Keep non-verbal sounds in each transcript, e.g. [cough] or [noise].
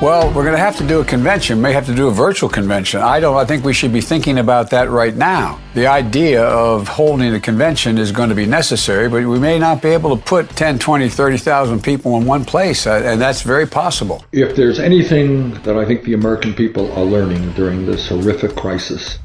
Well, we're going to have to do a convention, may have to do a virtual convention. I don't I think we should be thinking about that right now. The idea of holding a convention is going to be necessary, but we may not be able to put 10, 20, 30,000 people in one place, uh, and that's very possible. If there's anything that I think the American people are learning during this horrific crisis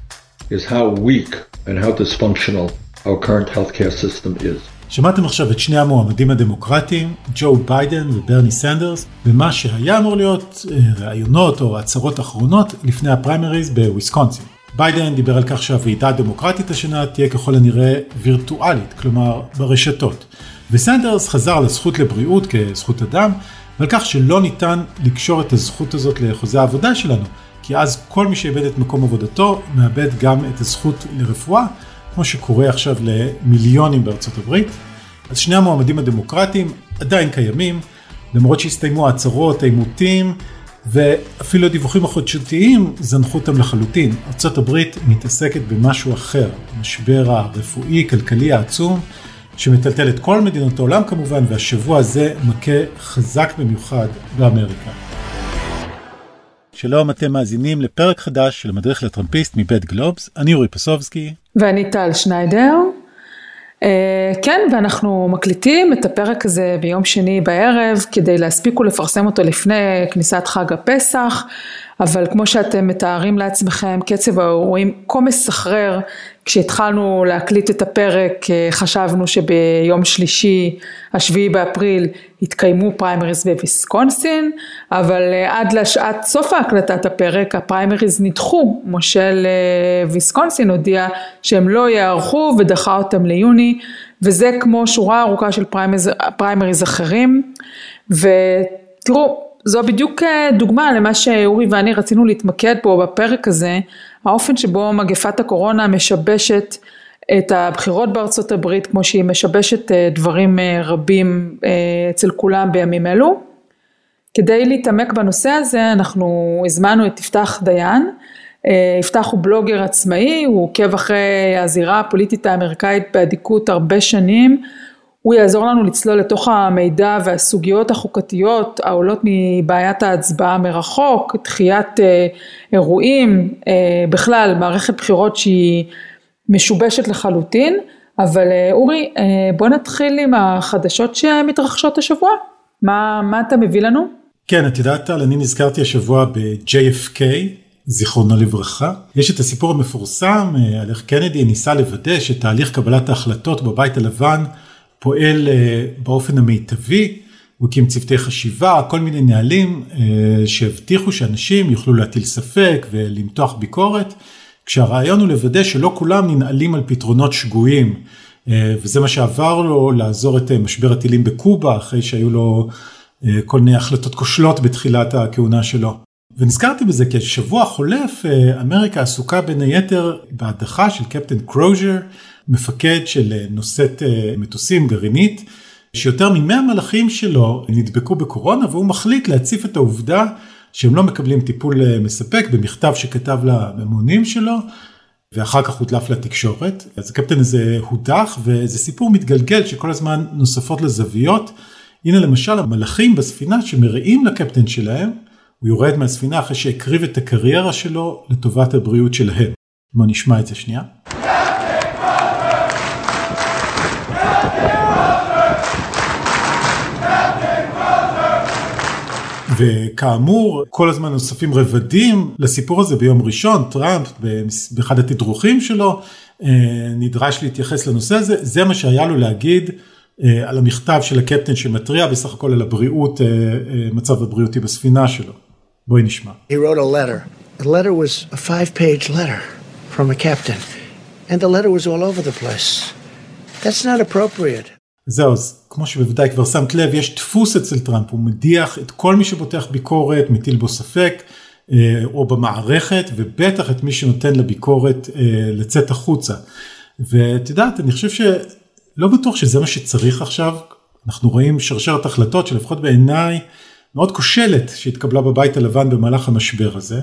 is how weak and how dysfunctional our current healthcare system is. שמעתם עכשיו את שני המועמדים הדמוקרטיים, ג'ו ביידן וברני סנדרס, במה שהיה אמור להיות ראיונות או הצהרות אחרונות לפני הפריימריז בוויסקונסין. ביידן דיבר על כך שהוועידה הדמוקרטית השנה תהיה ככל הנראה וירטואלית, כלומר ברשתות. וסנדרס חזר לזכות לבריאות כזכות אדם, ועל כך שלא ניתן לקשור את הזכות הזאת לחוזה העבודה שלנו, כי אז כל מי שאיבד את מקום עבודתו מאבד גם את הזכות לרפואה. כמו שקורה עכשיו למיליונים בארצות הברית. אז שני המועמדים הדמוקרטיים עדיין קיימים, למרות שהסתיימו ההצהרות, העימותים, ואפילו הדיווחים החודשתיים זנחו אותם לחלוטין. ארצות הברית מתעסקת במשהו אחר, משבר הרפואי-כלכלי העצום, שמטלטל את כל מדינות העולם כמובן, והשבוע הזה מכה חזק במיוחד באמריקה. שלום, אתם מאזינים לפרק חדש של המדריך לטראמפיסט מבית גלובס, אני אורי פסובסקי. ואני טל שניידר. Uh, כן, ואנחנו מקליטים את הפרק הזה ביום שני בערב כדי להספיק ולפרסם אותו לפני כניסת חג הפסח, אבל כמו שאתם מתארים לעצמכם, קצב האירועים כה מסחרר, כשהתחלנו להקליט את הפרק חשבנו שביום שלישי, השביעי באפריל, התקיימו פריימריז בוויסקונסין, אבל עד לשעת סוף ההקלטת הפרק הפריימריז נדחו, מושל ויסקונסין הודיע שהם לא יערכו ודחה אותם ליוני, וזה כמו שורה ארוכה של פריימריז, פריימריז אחרים, ותראו, זו בדיוק דוגמה למה שאורי ואני רצינו להתמקד פה בפרק הזה, האופן שבו מגפת הקורונה משבשת את הבחירות בארצות הברית כמו שהיא משבשת דברים רבים אצל כולם בימים אלו. כדי להתעמק בנושא הזה אנחנו הזמנו את יפתח דיין, יפתח הוא בלוגר עצמאי, הוא עוקב אחרי הזירה הפוליטית האמריקאית באדיקות הרבה שנים, הוא יעזור לנו לצלול לתוך המידע והסוגיות החוקתיות העולות מבעיית ההצבעה מרחוק, דחיית אירועים, בכלל מערכת בחירות שהיא משובשת לחלוטין, אבל אורי בוא נתחיל עם החדשות שמתרחשות השבוע, מה, מה אתה מביא לנו? כן, את יודעת טל, אני נזכרתי השבוע ב-JFK, זיכרונו לברכה. יש את הסיפור המפורסם על איך קנדי ניסה לוודא שתהליך קבלת ההחלטות בבית הלבן פועל באופן המיטבי, הוא הקים צוותי חשיבה, כל מיני נהלים שהבטיחו שאנשים יוכלו להטיל ספק ולמתוח ביקורת, כשהרעיון הוא לוודא שלא כולם ננעלים על פתרונות שגויים, וזה מה שעבר לו לעזור את משבר הטילים בקובה, אחרי שהיו לו כל מיני החלטות כושלות בתחילת הכהונה שלו. ונזכרתי בזה כי השבוע החולף אמריקה עסוקה בין היתר בהדחה של קפטן קרוז'ר, מפקד של נושאת מטוסים גרעינית, שיותר ממאה מלאכים שלו נדבקו בקורונה והוא מחליט להציף את העובדה שהם לא מקבלים טיפול מספק במכתב שכתב לממונים שלו ואחר כך הודלף לתקשורת. אז הקפטן הזה הודח וזה סיפור מתגלגל שכל הזמן נוספות לזוויות. הנה למשל המלאכים בספינה שמרעים לקפטן שלהם, הוא יורד מהספינה אחרי שהקריב את הקריירה שלו לטובת הבריאות שלהם. בוא נשמע את זה שנייה. וכאמור, כל הזמן נוספים רבדים לסיפור הזה ביום ראשון, טראמפ באחד התדרוכים שלו נדרש להתייחס לנושא הזה, זה מה שהיה לו להגיד על המכתב של הקפטן שמתריע בסך הכל על הבריאות, מצב הבריאותי בספינה שלו. בואי נשמע. He wrote a letter. The letter was a five-page letter from a captain, and the letter was all over the place. That's not appropriate. זהו, אז כמו שבוודאי כבר שמת לב, יש דפוס אצל טראמפ, הוא מדיח את כל מי שבוטח ביקורת, מטיל בו ספק, או במערכת, ובטח את מי שנותן לביקורת לצאת החוצה. ואת יודעת, אני חושב שלא בטוח שזה מה שצריך עכשיו, אנחנו רואים שרשרת החלטות שלפחות בעיניי מאוד כושלת שהתקבלה בבית הלבן במהלך המשבר הזה.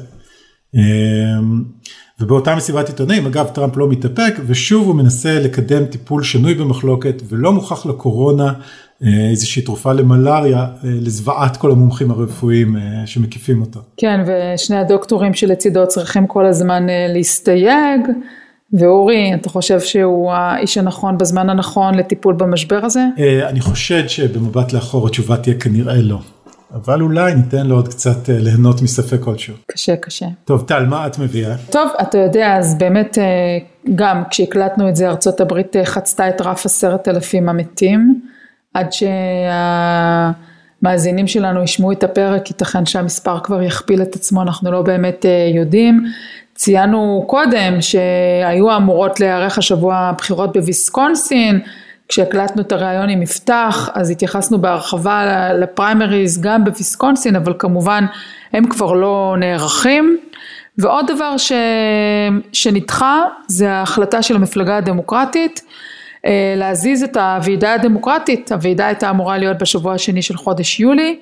ובאותה מסיבת עיתונאים, אגב טראמפ לא מתאפק ושוב הוא מנסה לקדם טיפול שנוי במחלוקת ולא מוכח לקורונה איזושהי תרופה למלאריה, לזוועת כל המומחים הרפואיים שמקיפים אותה. כן, ושני הדוקטורים שלצידו צריכים כל הזמן להסתייג. ואורי, אתה חושב שהוא האיש הנכון בזמן הנכון לטיפול במשבר הזה? אני חושד שבמבט לאחור התשובה תהיה כנראה לא. אבל אולי ניתן לו עוד קצת ליהנות מספק כלשהו. קשה, קשה. טוב, טל, מה את מביאה? טוב, אתה יודע, אז באמת גם כשהקלטנו את זה, ארצות הברית חצתה את רף עשרת אלפים המתים, עד שהמאזינים שלנו ישמעו את הפרק, ייתכן שהמספר כבר יכפיל את עצמו, אנחנו לא באמת יודעים. ציינו קודם שהיו אמורות להיערך השבוע בחירות בוויסקונסין, כשהקלטנו את הראיון עם יפתח אז התייחסנו בהרחבה לפריימריז גם בוויסקונסין אבל כמובן הם כבר לא נערכים. ועוד דבר ש... שנדחה זה ההחלטה של המפלגה הדמוקרטית להזיז את הוועידה הדמוקרטית, הוועידה הייתה אמורה להיות בשבוע השני של חודש יולי.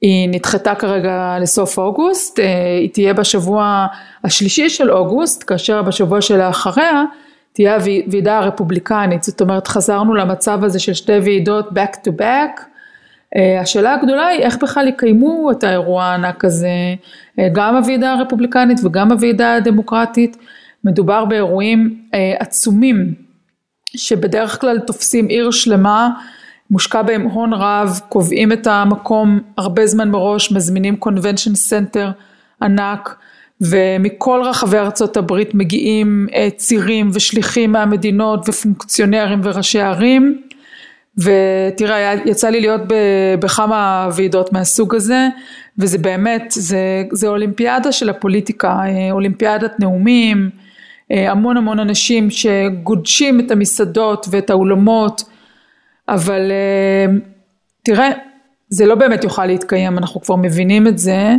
היא נדחתה כרגע לסוף אוגוסט, היא תהיה בשבוע השלישי של אוגוסט, כאשר בשבוע שלאחריה תהיה הוועידה הרפובליקנית, זאת אומרת חזרנו למצב הזה של שתי ועידות back to back, השאלה הגדולה היא איך בכלל יקיימו את האירוע הענק הזה, גם הוועידה הרפובליקנית וגם הוועידה הדמוקרטית, מדובר באירועים עצומים שבדרך כלל תופסים עיר שלמה. מושקע בהם הון רב, קובעים את המקום הרבה זמן מראש, מזמינים convention center ענק ומכל רחבי ארצות הברית מגיעים צירים ושליחים מהמדינות ופונקציונרים וראשי ערים ותראה יצא לי להיות בכמה ועידות מהסוג הזה וזה באמת זה, זה אולימפיאדה של הפוליטיקה, אולימפיאדת נאומים, המון המון אנשים שגודשים את המסעדות ואת האולמות אבל תראה, זה לא באמת יוכל להתקיים, אנחנו כבר מבינים את זה.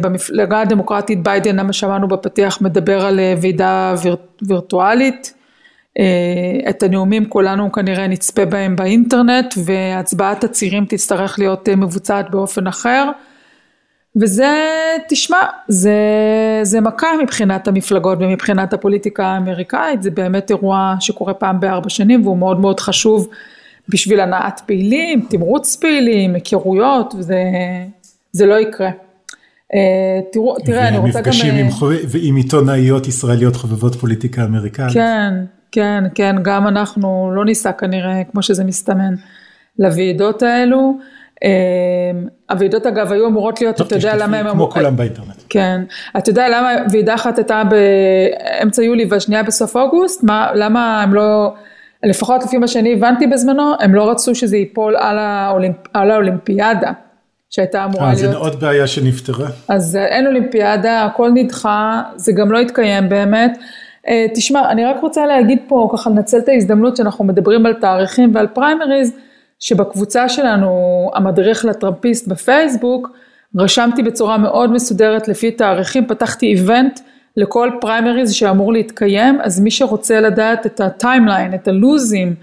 במפלגה הדמוקרטית ביידן, שמענו בפתיח, מדבר על ועידה ויר, וירטואלית. את הנאומים כולנו כנראה נצפה בהם באינטרנט והצבעת הצירים תצטרך להיות מבוצעת באופן אחר. וזה, תשמע, זה, זה מכה מבחינת המפלגות ומבחינת הפוליטיקה האמריקאית, זה באמת אירוע שקורה פעם בארבע שנים והוא מאוד מאוד חשוב בשביל הנעת פעילים, תמרוץ פעילים, היכרויות, וזה לא יקרה. תראו, תראה, אני רוצה גם... ומפגשים עם עיתונאיות ישראליות חובבות פוליטיקה אמריקאית. כן, כן, כן, גם אנחנו לא ניסע כנראה, כמו שזה מסתמן, לוועידות האלו. הוועידות אגב היו אמורות להיות, אתה יודע למה הם... כמו כולם באינטרנט. כן, אתה יודע למה ועידה אחת הייתה באמצע יולי והשנייה בסוף אוגוסט, למה הם לא... לפחות לפי מה שאני הבנתי בזמנו, הם לא רצו שזה ייפול על, האולימפ... על האולימפיאדה שהייתה אמורה 아, להיות. זה עוד בעיה שנפתרה. אז אין אולימפיאדה, הכל נדחה, זה גם לא התקיים באמת. תשמע, אני רק רוצה להגיד פה, ככה לנצל את ההזדמנות שאנחנו מדברים על תאריכים ועל פריימריז, שבקבוצה שלנו, המדריך לטראמפיסט בפייסבוק, רשמתי בצורה מאוד מסודרת לפי תאריכים, פתחתי event לכל פריימריז שאמור להתקיים, אז מי שרוצה לדעת את ה timeline, את הלוזים,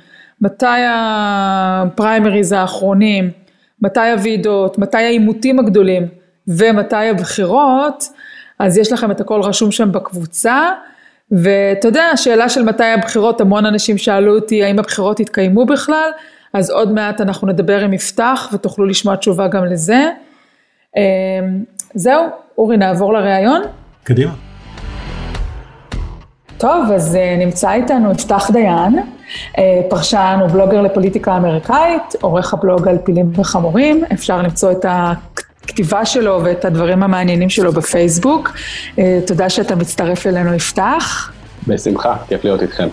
מתי הפריימריז האחרונים, מתי הוועידות, מתי העימותים הגדולים ומתי הבחירות, אז יש לכם את הכל רשום שם בקבוצה, ואתה יודע, השאלה של מתי הבחירות, המון אנשים שאלו אותי האם הבחירות יתקיימו בכלל, אז עוד מעט אנחנו נדבר עם יפתח ותוכלו לשמוע תשובה גם לזה. זהו, אורי, נעבור לראיון? קדימה. טוב, אז נמצא איתנו יפתח דיין, פרשן ובלוגר לפוליטיקה אמריקאית, עורך הבלוג על פילים וחמורים, אפשר למצוא את הכתיבה שלו ואת הדברים המעניינים שלו בפייסבוק. תודה שאתה מצטרף אלינו, יפתח. בשמחה, כיף להיות איתכם.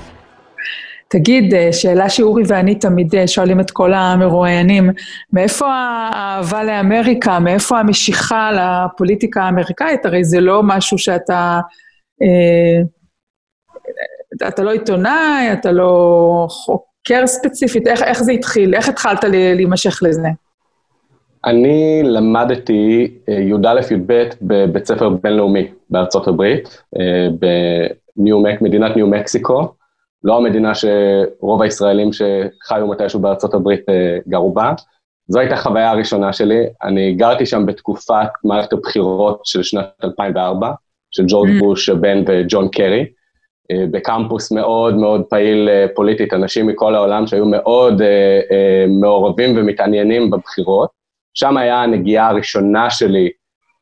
תגיד, שאלה שאורי ואני תמיד שואלים את כל המרואיינים, מאיפה האהבה לאמריקה, מאיפה המשיכה לפוליטיקה האמריקאית? הרי זה לא משהו שאתה... אתה לא עיתונאי, אתה לא חוקר ספציפית, איך, איך זה התחיל? איך התחלת להימשך לזה? אני למדתי י"א-י"ב בבית ספר בינלאומי בארצות הברית, במדינת ניו מקסיקו, לא המדינה שרוב הישראלים שחיו מתישהו בארצות הברית גרו בה. זו הייתה החוויה הראשונה שלי, אני גרתי שם בתקופת מערכת הבחירות של שנת 2004, של ג'ורג' בוש הבן וג'ון קרי, אה, בקמפוס מאוד מאוד פעיל אה, פוליטית, אנשים מכל העולם שהיו מאוד מעורבים ומתעניינים בבחירות. שם היה הנגיעה הראשונה שלי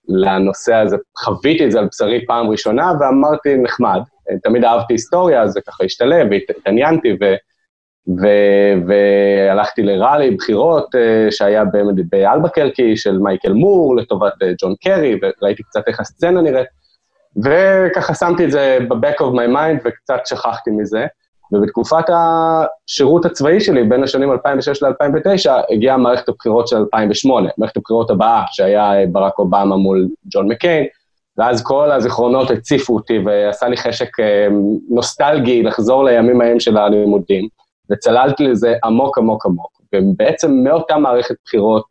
לנושא הזה, חוויתי את זה על בשרי פעם ראשונה ואמרתי, נחמד, תמיד אהבתי היסטוריה, אז זה ככה השתלב, והתעניינתי, ו... ו- והלכתי לראלי בחירות שהיה באלבקרקי של מייקל מור לטובת ג'ון קרי, וראיתי קצת איך הסצנה נראית, וככה שמתי את זה ב-back of my mind וקצת שכחתי מזה. ובתקופת השירות הצבאי שלי, בין השנים 2006 ל-2009, הגיעה מערכת הבחירות של 2008, מערכת הבחירות הבאה, שהיה אה, ברק אובמה מול ג'ון מקיין, ואז כל הזיכרונות הציפו אותי ועשה לי חשק נוסטלגי לחזור לימים ההם של הלימודים. וצללתי לזה עמוק עמוק עמוק. ובעצם מאותה מערכת בחירות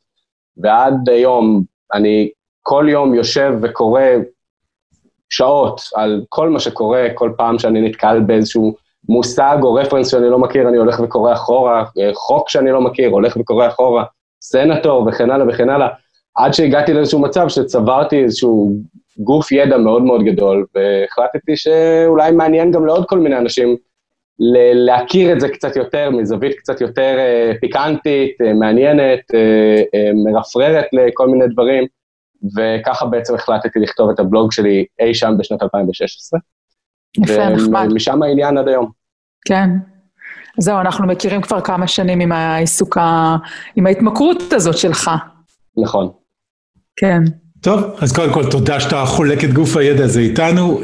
ועד היום, אני כל יום יושב וקורא שעות על כל מה שקורה, כל פעם שאני נתקל באיזשהו מושג או רפרנס שאני לא מכיר, אני הולך וקורא אחורה, חוק שאני לא מכיר, הולך וקורא אחורה, סנטור וכן הלאה וכן הלאה, עד שהגעתי לאיזשהו מצב שצברתי איזשהו גוף ידע מאוד מאוד גדול, והחלטתי שאולי מעניין גם לעוד כל מיני אנשים להכיר את זה קצת יותר, מזווית קצת יותר אה, פיקנטית, אה, מעניינת, אה, מרפררת לכל מיני דברים, וככה בעצם החלטתי לכתוב את הבלוג שלי אי שם בשנת 2016. יפה, נחמד. ומשם העניין עד היום. כן. זהו, אנחנו מכירים כבר כמה שנים עם העיסוק, עם ההתמכרות הזאת שלך. נכון. כן. טוב, אז קודם כל תודה שאתה חולק את גוף הידע הזה איתנו.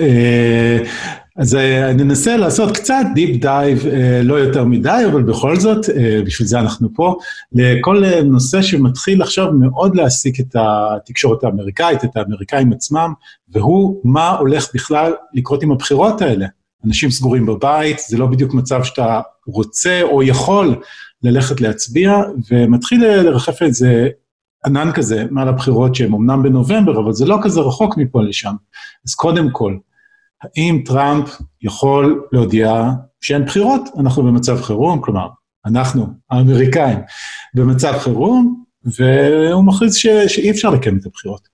אז אה, אני אנסה לעשות קצת deep dive, אה, לא יותר מדי, אבל בכל זאת, אה, בשביל זה אנחנו פה, לכל נושא שמתחיל עכשיו מאוד להעסיק את התקשורת האמריקאית, את האמריקאים עצמם, והוא מה הולך בכלל לקרות עם הבחירות האלה. אנשים סגורים בבית, זה לא בדיוק מצב שאתה רוצה או יכול ללכת להצביע, ומתחיל לרחף איזה ענן כזה מעל הבחירות שהן אמנם בנובמבר, אבל זה לא כזה רחוק מפה לשם. אז קודם כל, האם טראמפ יכול להודיע שאין בחירות? אנחנו במצב חירום, כלומר, אנחנו, האמריקאים, במצב חירום, והוא מכריז ש... שאי אפשר לקיים את הבחירות.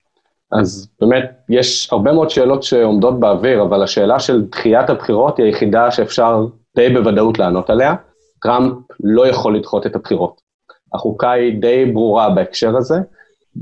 אז באמת, יש הרבה מאוד שאלות שעומדות באוויר, אבל השאלה של דחיית הבחירות היא היחידה שאפשר די בוודאות לענות עליה. טראמפ לא יכול לדחות את הבחירות. החוקה היא די ברורה בהקשר הזה.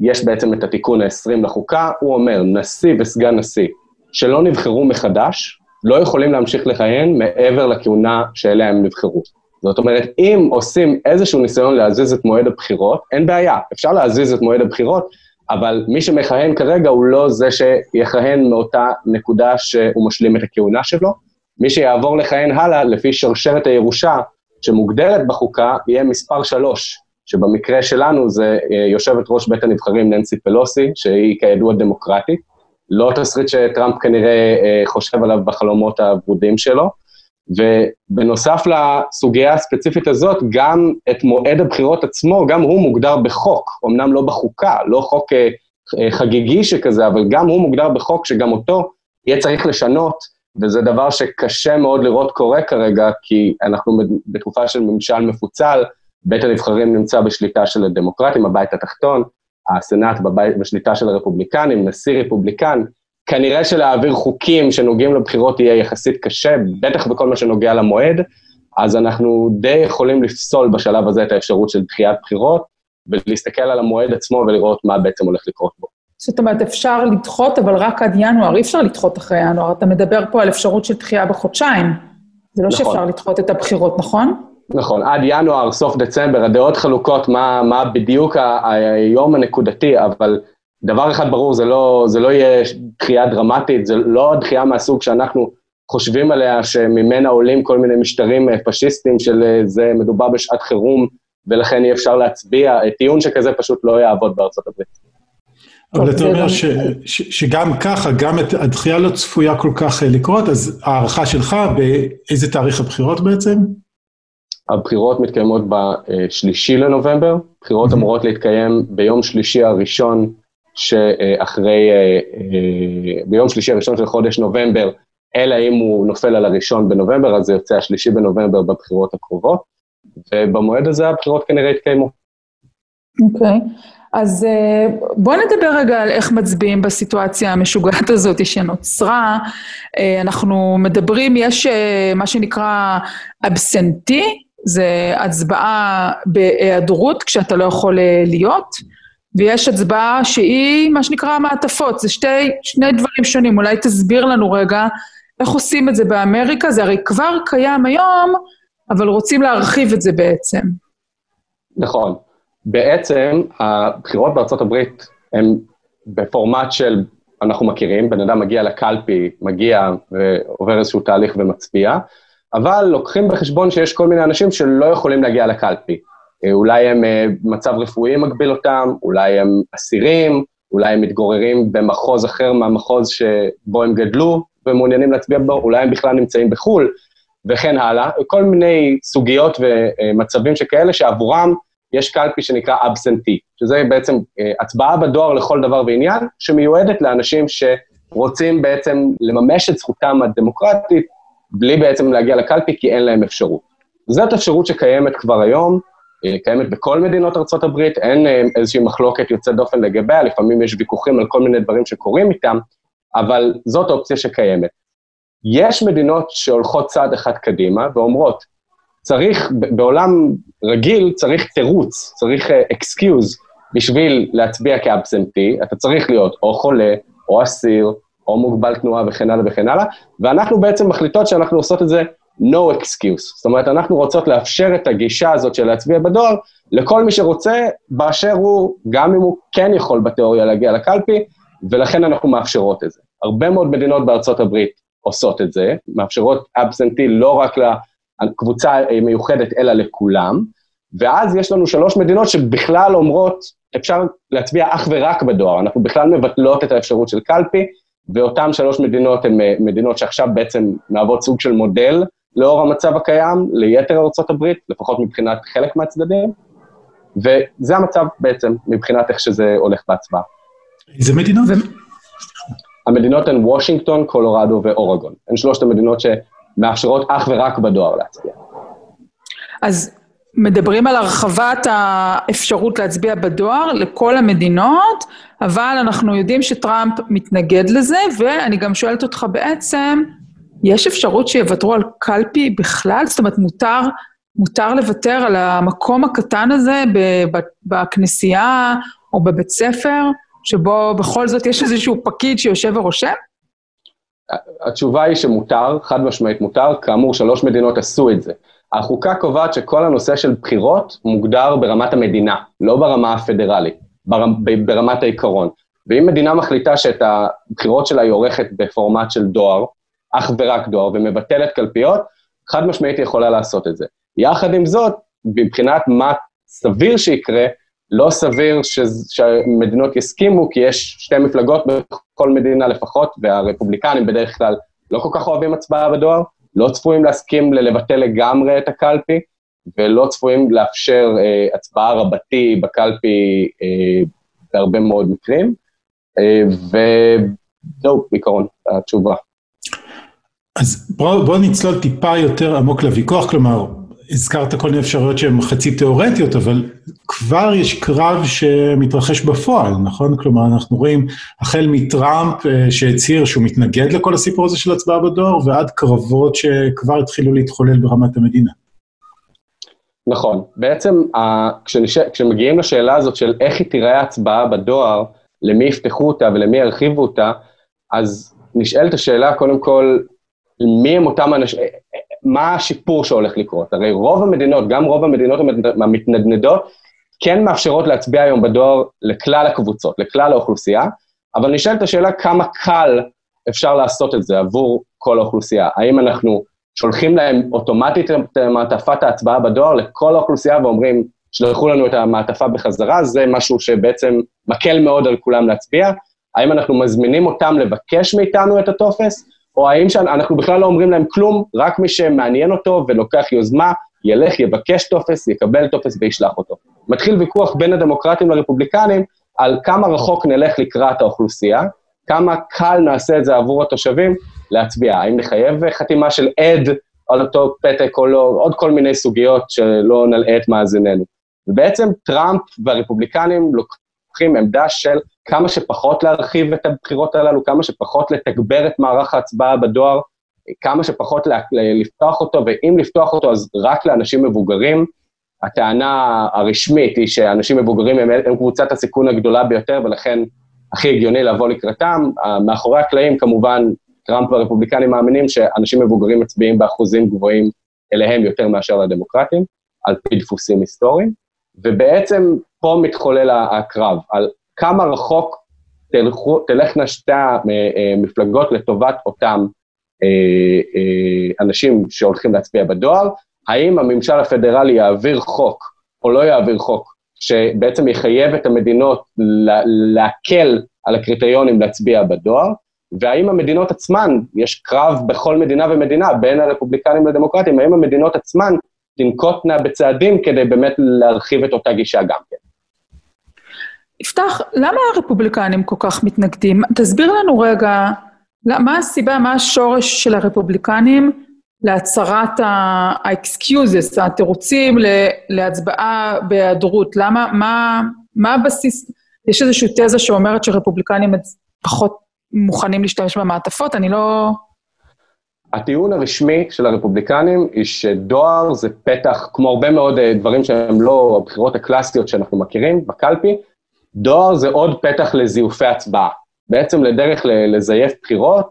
יש בעצם את התיקון ה-20 לחוקה, הוא אומר, נשיא וסגן נשיא שלא נבחרו מחדש, לא יכולים להמשיך לכהן מעבר לכהונה שאליה הם נבחרו. זאת אומרת, אם עושים איזשהו ניסיון להזיז את מועד הבחירות, אין בעיה, אפשר להזיז את מועד הבחירות, אבל מי שמכהן כרגע הוא לא זה שיכהן מאותה נקודה שהוא משלים את הכהונה שלו. מי שיעבור לכהן הלאה, לפי שרשרת הירושה שמוגדרת בחוקה, יהיה מספר שלוש, שבמקרה שלנו זה אה, יושבת ראש בית הנבחרים ננסי פלוסי, שהיא כידוע דמוקרטית, לא תסריט שטראמפ כנראה אה, חושב עליו בחלומות הוורודים שלו. ובנוסף לסוגיה הספציפית הזאת, גם את מועד הבחירות עצמו, גם הוא מוגדר בחוק, אמנם לא בחוקה, לא חוק אה, אה, חגיגי שכזה, אבל גם הוא מוגדר בחוק שגם אותו יהיה צריך לשנות, וזה דבר שקשה מאוד לראות קורה כרגע, כי אנחנו בתקופה של ממשל מפוצל, בית הנבחרים נמצא בשליטה של הדמוקרטים, הבית התחתון, הסנאט בבית, בשליטה של הרפובליקנים, נשיא רפובליקן, כנראה שלהעביר חוקים שנוגעים לבחירות יהיה יחסית קשה, בטח בכל מה שנוגע למועד, אז אנחנו די יכולים לפסול בשלב הזה את האפשרות של דחיית בחירות, ולהסתכל על המועד עצמו ולראות מה בעצם הולך לקרות בו. זאת אומרת, אפשר לדחות, אבל רק עד ינואר, אי אפשר לדחות אחרי ינואר. אתה מדבר פה על אפשרות של דחייה בחודשיים. זה לא נכון. שאפשר לדחות את הבחירות, נכון? נכון, עד ינואר, סוף דצמבר, הדעות חלוקות מה, מה בדיוק היום הנקודתי, אבל דבר אחד ברור, זה לא, זה לא יהיה דחייה דרמטית, זה לא דחייה מהסוג שאנחנו חושבים עליה, שממנה עולים כל מיני משטרים אה, פשיסטיים של אה, זה מדובר בשעת חירום, ולכן אי אפשר להצביע, טיעון שכזה פשוט לא יעבוד בארצות הברית. אבל אתה אומר ש, ש, שגם ככה, גם את הדחייה לא צפויה כל כך אה, לקרות, אז הערכה שלך, באיזה תאריך הבחירות בעצם? הבחירות מתקיימות בשלישי לנובמבר, בחירות. אמורות להתקיים ביום שלישי הראשון שאחרי, אה, אה, ביום שלישי הראשון של חודש נובמבר, אלא אם הוא נופל על הראשון בנובמבר, אז זה יוצא השלישי בנובמבר בבחירות הקרובות, ובמועד הזה הבחירות כנראה יתקיימו. אוקיי. Okay. אז אה, בואו נדבר רגע על איך מצביעים בסיטואציה המשוגעת הזאת שנוצרה. אה, אנחנו מדברים, יש אה, מה שנקרא אבסנטי, זה הצבעה בהיעדרות כשאתה לא יכול להיות, ויש הצבעה שהיא מה שנקרא מעטפות, זה שתי, שני דברים שונים, אולי תסביר לנו רגע איך עושים את זה באמריקה, זה הרי כבר קיים היום, אבל רוצים להרחיב את זה בעצם. נכון. בעצם הבחירות בארצות הברית הן בפורמט של, אנחנו מכירים, בן אדם מגיע לקלפי, מגיע ועובר איזשהו תהליך ומצביע, אבל לוקחים בחשבון שיש כל מיני אנשים שלא יכולים להגיע לקלפי. אה, אולי הם אה, מצב רפואי מגביל אותם, אולי הם אסירים, אולי הם מתגוררים במחוז אחר מהמחוז שבו הם גדלו ומעוניינים להצביע בו, אולי הם בכלל נמצאים בחו"ל, וכן הלאה. כל מיני סוגיות ומצבים שכאלה שעבורם יש קלפי שנקרא אבסנטי, שזה בעצם אה, הצבעה בדואר לכל דבר ועניין, שמיועדת לאנשים שרוצים בעצם לממש את זכותם הדמוקרטית, בלי בעצם להגיע לקלפי, כי אין להם אפשרות. זאת אפשרות שקיימת כבר היום, אה, קיימת בכל מדינות ארה"ב, אין אה, איזושהי מחלוקת יוצאת דופן לגביה, לפעמים יש ויכוחים על כל מיני דברים שקורים איתם, אבל זאת אופציה שקיימת. יש מדינות שהולכות צעד אחד קדימה ואומרות, צריך, בעולם רגיל צריך תירוץ, צריך excuse uh, בשביל להצביע כ absentee, אתה צריך להיות או חולה, או אסיר, או מוגבל תנועה וכן הלאה וכן הלאה, ואנחנו בעצם מחליטות שאנחנו עושות את זה no excuse. זאת אומרת, אנחנו רוצות לאפשר את הגישה הזאת של להצביע בדואר לכל מי שרוצה, באשר הוא, גם אם הוא כן יכול בתיאוריה להגיע לקלפי, ולכן אנחנו מאפשרות את זה. הרבה מאוד מדינות בארצות הברית עושות את זה, מאפשרות אבסנטי לא רק לקבוצה מיוחדת, אלא לכולם, ואז יש לנו שלוש מדינות שבכלל אומרות, אפשר להצביע אך ורק בדואר, אנחנו בכלל מבטלות את האפשרות של קלפי, ואותן שלוש מדינות הן אה, מדינות שעכשיו בעצם מהוות סוג של מודל לאור המצב הקיים ליתר ארה"ב, לפחות מבחינת חלק מהצדדים, וזה המצב בעצם מבחינת איך שזה הולך בהצבעה. איזה מדינות? המדינות הן וושינגטון, קולורדו ואורגון. הן שלושת המדינות שמאפשרות אך ורק בדואר להצביע. אז מדברים על הרחבת האפשרות להצביע בדואר לכל המדינות, אבל אנחנו יודעים שטראמפ מתנגד לזה, ואני גם שואלת אותך בעצם, יש אפשרות שיוותרו על קלפי בכלל? זאת אומרת, מותר, מותר לוותר על המקום הקטן הזה בכנסייה או בבית ספר, שבו בכל זאת יש איזשהו פקיד שיושב ורושם? התשובה היא שמותר, חד משמעית מותר, כאמור שלוש מדינות עשו את זה. החוקה קובעת שכל הנושא של בחירות מוגדר ברמת המדינה, לא ברמה הפדרלית, ברמת העיקרון. ואם מדינה מחליטה שאת הבחירות שלה היא עורכת בפורמט של דואר, אך ורק דואר, ומבטלת קלפיות, חד משמעית היא יכולה לעשות את זה. יחד עם זאת, מבחינת מה סביר שיקרה, לא סביר ש... שמדינות יסכימו, כי יש שתי מפלגות בכל מדינה לפחות, והרפובליקנים בדרך כלל לא כל כך אוהבים הצבעה בדואר, לא צפויים להסכים לבטל לגמרי את הקלפי, ולא צפויים לאפשר אה, הצבעה רבתי בקלפי אה, בהרבה מאוד מקרים, אה, וזהו, בעיקרון, התשובה. אז בואו בוא נצלול טיפה יותר עמוק לוויכוח, כלומר, הזכרת כל מיני אפשרויות שהן חצי תיאורטיות, אבל כבר יש קרב שמתרחש בפועל, נכון? כלומר, אנחנו רואים החל מטראמפ אה, שהצהיר שהוא מתנגד לכל הסיפור הזה של הצבעה בדואר, ועד קרבות שכבר התחילו להתחולל ברמת המדינה. נכון. בעצם, כשנש... כשמגיעים לשאלה הזאת של איך היא תיראה הצבעה בדואר, למי יפתחו אותה ולמי ירחיבו אותה, אז נשאלת השאלה, קודם כל, מי הם אותם אנשים, מה השיפור שהולך לקרות? הרי רוב המדינות, גם רוב המדינות המתנדנדות, כן מאפשרות להצביע היום בדואר לכלל הקבוצות, לכלל האוכלוסייה, אבל נשאלת השאלה כמה קל אפשר לעשות את זה עבור כל האוכלוסייה. האם אנחנו שולחים להם אוטומטית את מעטפת ההצבעה בדואר לכל האוכלוסייה ואומרים, שלחו לנו את המעטפה בחזרה, זה משהו שבעצם מקל מאוד על כולם להצביע. האם אנחנו מזמינים אותם לבקש מאיתנו את הטופס, או האם שאנחנו בכלל לא אומרים להם כלום, רק מי שמעניין אותו ולוקח יוזמה, ילך, יבקש טופס, יקבל טופס וישלח אותו. מתחיל ויכוח בין הדמוקרטים לרפובליקנים על כמה רחוק נלך לקראת האוכלוסייה, כמה קל נעשה את זה עבור התושבים להצביע. האם נחייב חתימה של עד על אותו פתק או לא, עוד כל מיני סוגיות שלא נלאה את מאזיננו. ובעצם טראמפ והרפובליקנים לוקחים עמדה של כמה שפחות להרחיב את הבחירות הללו, כמה שפחות לתגבר את מערך ההצבעה בדואר, כמה שפחות לפתוח אותו, ואם לפתוח אותו אז רק לאנשים מבוגרים. הטענה הרשמית היא שאנשים מבוגרים הם, הם קבוצת הסיכון הגדולה ביותר, ולכן הכי הגיוני לבוא לקראתם. מאחורי הקלעים, כמובן, טראמפ והרפובליקנים מאמינים שאנשים מבוגרים מצביעים באחוזים גבוהים אליהם יותר מאשר לדמוקרטים, על פי דפוסים היסטוריים, ובעצם פה מתחולל הקרב, על כמה רחוק תלכנה שתי המפלגות לטובת אותם אה, אה, אנשים שהולכים להצביע בדואר, האם הממשל הפדרלי יעביר חוק או לא יעביר חוק שבעצם יחייב את המדינות להקל על הקריטריונים להצביע בדואר, והאם המדינות עצמן, יש קרב בכל מדינה ומדינה בין הרפובליקנים לדמוקרטים, האם המדינות עצמן תנקוטנה בצעדים כדי באמת להרחיב את אותה גישה גם כן. יפתח, למה הרפובליקנים כל כך מתנגדים? תסביר לנו רגע, מה הסיבה, מה השורש של הרפובליקנים להצהרת ה-excuses, התירוצים להצבעה בהיעדרות? למה, מה, מה הבסיס? יש איזושהי תזה שאומרת שרפובליקנים פחות מוכנים להשתמש במעטפות, אני לא... הטיעון הרשמי של הרפובליקנים היא שדואר זה פתח, כמו הרבה מאוד אה, דברים שהם לא הבחירות הקלאסיות שאנחנו מכירים בקלפי, דואר זה עוד פתח לזיופי הצבעה. בעצם לדרך לזייף בחירות,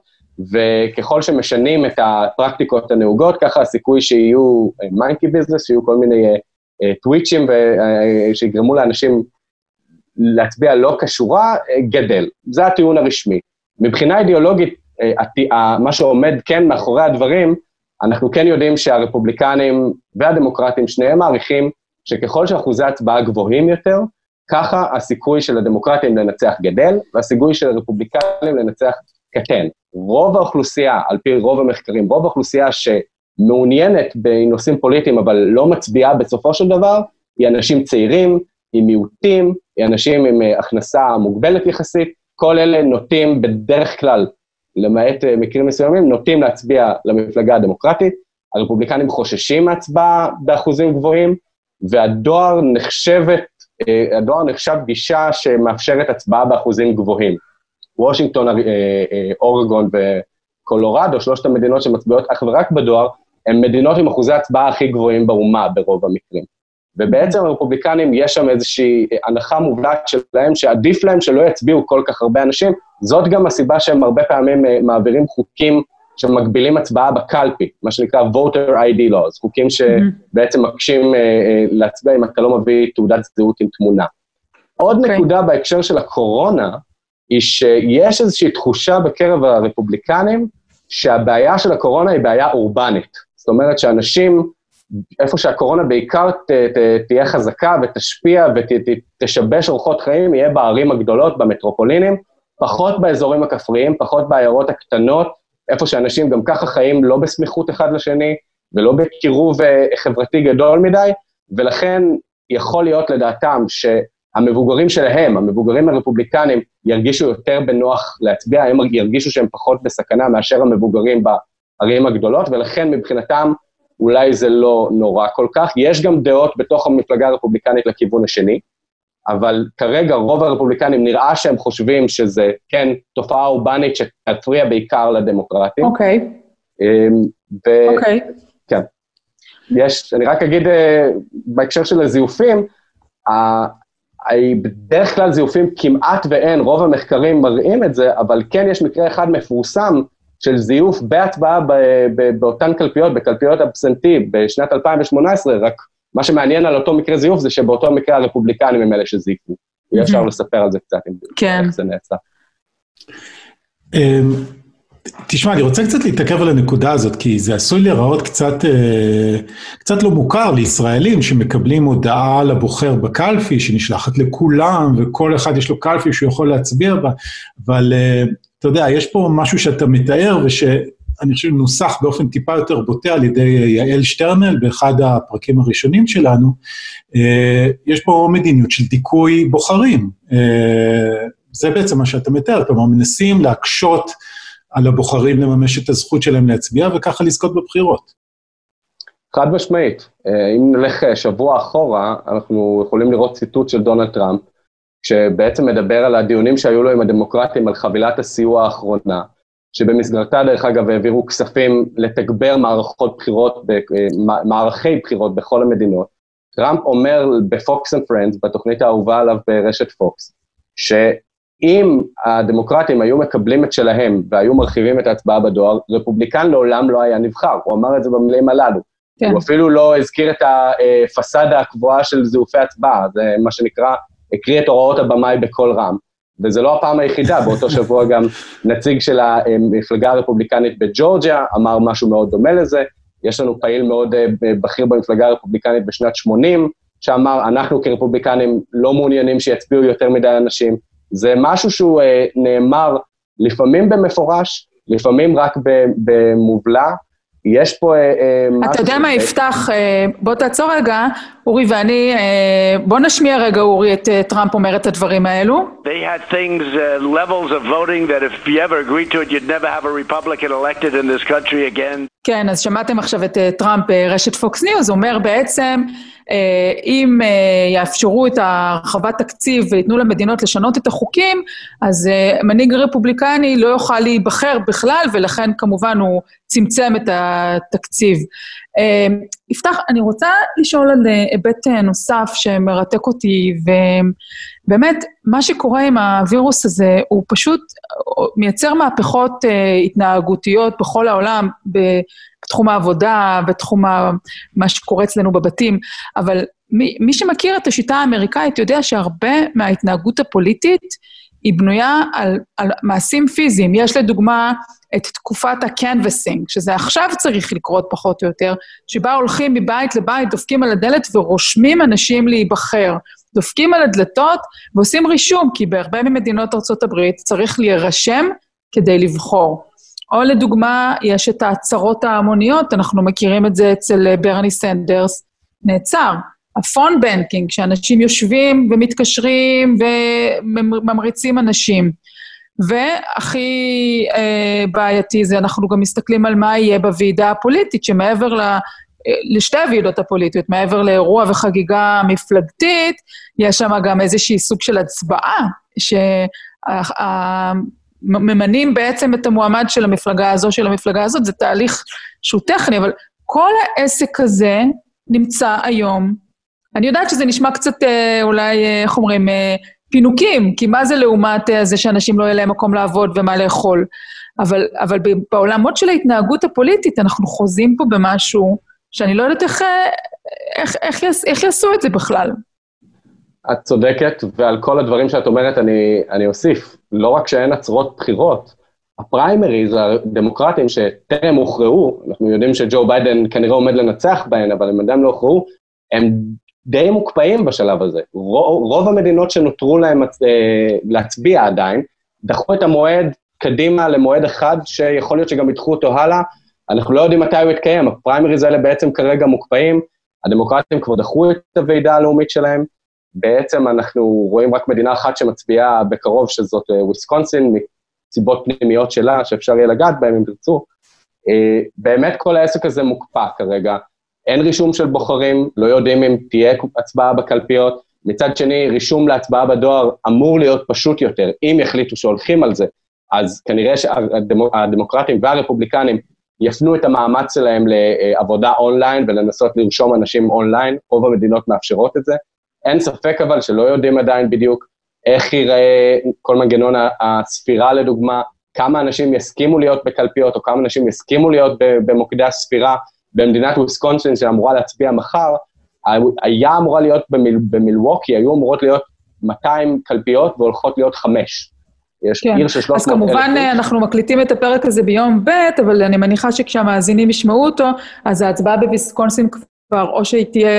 וככל שמשנים את הפרקטיקות הנהוגות, ככה הסיכוי שיהיו מיינקי אה, ביזנס, שיהיו כל מיני טוויצ'ים uh, שיגרמו לאנשים להצביע לא כשורה, גדל. זה הטיעון הרשמי. מבחינה אידיאולוגית, מה שעומד כן מאחורי הדברים, אנחנו כן יודעים שהרפובליקנים והדמוקרטים, שניהם מעריכים שככל שאחוזי הצבעה גבוהים יותר, ככה הסיכוי של הדמוקרטים לנצח גדל, והסיכוי של הרפובליקנים לנצח קטן. רוב האוכלוסייה, על פי רוב המחקרים, רוב האוכלוסייה שמעוניינת בנושאים פוליטיים אבל לא מצביעה בסופו של דבר, היא אנשים צעירים, היא מיעוטים, היא אנשים עם אה, הכנסה מוגבלת יחסית, כל אלה נוטים בדרך כלל, למעט אה, מקרים מסוימים, נוטים להצביע למפלגה הדמוקרטית. הרפובליקנים חוששים מהצבעה באחוזים גבוהים, והדואר נחשבת, הדואר נחשב גישה שמאפשרת הצבעה באחוזים גבוהים. וושינגטון, אה, אורגון וקולורדו, שלושת המדינות שמצביעות אך ורק בדואר, הן מדינות עם אחוזי הצבעה הכי גבוהים באומה ברוב המקרים. ובעצם הרפובליקנים, יש שם איזושהי הנחה מובלעת שלהם, שעדיף להם שלא יצביעו כל כך הרבה אנשים. זאת גם הסיבה שהם הרבה פעמים אה, מעבירים חוקים שמגבילים הצבעה בקלפי, מה שנקרא voter ID laws, חוקים שבעצם מקשים uh, להצביע אם אתה לא מביא תעודת זהות עם תמונה. עוד okay. אוקיי. נקודה בהקשר של הקורונה, היא שיש איזושהי תחושה בקרב הרפובליקנים שהבעיה של הקורונה היא בעיה אורבנית. זאת אומרת שאנשים, איפה שהקורונה בעיקר ת, ת, תהיה חזקה ותשפיע ותשבש אורחות חיים, יהיה בערים הגדולות, במטרופולינים, פחות באזורים הכפריים, פחות בעיירות הקטנות, איפה שאנשים גם ככה חיים לא בסמיכות אחד לשני, ולא בקירוב אה, חברתי גדול מדי, ולכן יכול להיות לדעתם שהמבוגרים שלהם, המבוגרים הרפובליקנים, ירגישו יותר בנוח להצביע, הם ירגישו שהם פחות בסכנה מאשר המבוגרים בערים הגדולות, ולכן מבחינתם אולי זה לא נורא כל כך. יש גם דעות בתוך המפלגה הרפובליקנית לכיוון השני, אבל כרגע רוב הרפובליקנים נראה שהם חושבים שזה כן תופעה אורבנית שתפריע בעיקר לדמוקרטים. אוקיי. אמ, ו... אוקיי. כן. יש, אני רק אגיד אה, בהקשר של הזיופים, בדרך כלל זיופים כמעט ואין, רוב המחקרים מראים את זה, אבל כן יש מקרה אחד מפורסם של זיוף בהצבעה באותן קלפיות, בקלפיות אבסנטי בשנת 2018, רק מה שמעניין על אותו מקרה זיוף זה שבאותו מקרה הרפובליקנים הם אלה שזיפו. אי אפשר לספר על זה קצת, כן. איך זה נעשה. אמ, תשמע, אני רוצה קצת להתעכב על הנקודה הזאת, כי זה עשוי להיראות קצת, אה, קצת לא מוכר לישראלים שמקבלים הודעה לבוחר בקלפי, שנשלחת לכולם, וכל אחד יש לו קלפי שהוא יכול להצביע בה, אבל אה, אתה יודע, יש פה משהו שאתה מתאר, וש... אני חושב, נוסח באופן טיפה יותר בוטה על ידי אה, יעל שטרנל באחד הפרקים הראשונים שלנו, אה, יש פה מדיניות של דיכוי בוחרים. אה, זה בעצם מה שאתה מתאר, כלומר, מנסים להקשות על הבוחרים לממש את הזכות שלהם להצביע, וככה לזכות בבחירות. חד משמעית. אם נלך שבוע אחורה, אנחנו יכולים לראות ציטוט של דונלד טראמפ, שבעצם מדבר על הדיונים שהיו לו עם הדמוקרטים על חבילת הסיוע האחרונה, שבמסגרתה, דרך אגב, העבירו כספים לתגבר מערכות בחירות, אה, מערכי בחירות בכל המדינות. טראמפ אומר בפוקס אנד פרנדס, בתוכנית האהובה עליו ברשת פוקס, שאם הדמוקרטים היו מקבלים את שלהם והיו מרחיבים את ההצבעה בדואר, רפובליקן לעולם לא היה נבחר, הוא אמר את זה במילים הללו. כן. הוא אפילו לא הזכיר את הפסאדה הקבועה של זיופי הצבעה, זה מה שנקרא, הקריא את הוראות הבמאי בקול רם. וזה לא הפעם היחידה, באותו שבוע גם נציג של המפלגה הרפובליקנית בג'ורג'יה אמר משהו מאוד דומה לזה. יש לנו פעיל מאוד אה, בכיר במפלגה הרפובליקנית בשנת 80, שאמר, אנחנו כרפובליקנים לא מעוניינים שיצביעו יותר מדי אנשים. זה משהו שהוא אה, נאמר לפעמים במפורש, לפעמים רק במובלע, יש פה אה, אה, משהו... אתה יודע מה יפתח, אה, בוא תעצור רגע, אורי ואני, בוא נשמיע רגע אורי את טראמפ אומר את הדברים האלו. They had things, uh, levels of voting that if you ever agreed to it, you'd never have a Republican elected in this country again. כן, אז שמעתם עכשיו את טראמפ ברשת פוקס ניוז, הוא אומר בעצם, אם יאפשרו את הרחבת תקציב וייתנו למדינות לשנות את החוקים, אז מנהיג רפובליקני לא יוכל להיבחר בכלל, ולכן כמובן הוא צמצם את התקציב. יפתח, אני רוצה לשאול על היבט נוסף שמרתק אותי, ובאמת, מה שקורה עם הווירוס הזה, הוא פשוט מייצר מהפכות התנהגותיות בכל העולם, בתחום העבודה, בתחום מה שקורה אצלנו בבתים, אבל מי, מי שמכיר את השיטה האמריקאית יודע שהרבה מההתנהגות הפוליטית היא בנויה על, על מעשים פיזיים. יש לדוגמה את תקופת הקנבסינג, שזה עכשיו צריך לקרות פחות או יותר, שבה הולכים מבית לבית, דופקים על הדלת ורושמים אנשים להיבחר. דופקים על הדלתות ועושים רישום, כי בהרבה ממדינות ארה"ב צריך להירשם כדי לבחור. או לדוגמה, יש את העצרות ההמוניות, אנחנו מכירים את זה אצל ברני סנדרס, נעצר. ה phone banking, שאנשים יושבים ומתקשרים וממריצים אנשים. והכי אה, בעייתי זה, אנחנו גם מסתכלים על מה יהיה בוועידה הפוליטית, שמעבר. לשתי הוועידות הפוליטיות, מעבר לאירוע וחגיגה מפלגתית, יש שם גם איזושהי סוג של הצבעה, שממנים בעצם את המועמד של המפלגה הזו, של המפלגה הזאת, זה תהליך שהוא טכני, אבל כל העסק הזה נמצא היום אני יודעת שזה נשמע קצת אה, אולי, אה, איך אומרים, אה, פינוקים, כי מה זה לעומת זה שאנשים לא יהיה להם מקום לעבוד ומה לאכול? אבל, אבל בעולמות של ההתנהגות הפוליטית אנחנו חוזים פה במשהו שאני לא יודעת איך, איך, איך, איך, איך יעשו את זה בכלל. את צודקת, ועל כל הדברים שאת אומרת אני, אני אוסיף. לא רק שאין עצרות בחירות, הפריימריז הדמוקרטיים שטרם הוכרעו, אנחנו יודעים שג'ו ביידן כנראה עומד לנצח בהן, אבל הם עדיין לא הוכרעו, הם די מוקפאים בשלב הזה. רוב, רוב המדינות שנותרו להם אה, להצביע עדיין, דחו את המועד קדימה למועד אחד, שיכול להיות שגם ידחו אותו הלאה. אנחנו לא יודעים מתי הוא יתקיים, הפריימריז האלה בעצם כרגע מוקפאים, הדמוקרטים כבר דחו את הוועידה הלאומית שלהם, בעצם אנחנו רואים רק מדינה אחת שמצביעה בקרוב, שזאת אה, וויסקונסין, מסיבות פנימיות שלה, שאפשר יהיה לגעת בהן אם תרצו. אה, באמת כל העסק הזה מוקפא כרגע. אין רישום של בוחרים, לא יודעים אם תהיה הצבעה בקלפיות. מצד שני, רישום להצבעה בדואר אמור להיות פשוט יותר. אם יחליטו שהולכים על זה, אז כנראה שהדמוקרטים והרפובליקנים יפנו את המאמץ שלהם לעבודה אונליין ולנסות לרשום אנשים אונליין, רוב המדינות מאפשרות את זה. אין ספק אבל שלא יודעים עדיין בדיוק איך ייראה כל מנגנון הספירה לדוגמה, כמה אנשים יסכימו להיות בקלפיות או כמה אנשים יסכימו להיות במוקדי הספירה, במדינת וויסקונסין שאמורה להצביע מחר, היה אמורה להיות במיל, במילווקי, היו אמורות להיות 200 קלפיות והולכות להיות חמש. יש כן. עיר של 300 אלף. אז כמובן אלף. אנחנו מקליטים את הפרק הזה ביום ב', אבל אני מניחה שכשהמאזינים ישמעו אותו, אז ההצבעה בוויסקונסין כבר או שהיא תהיה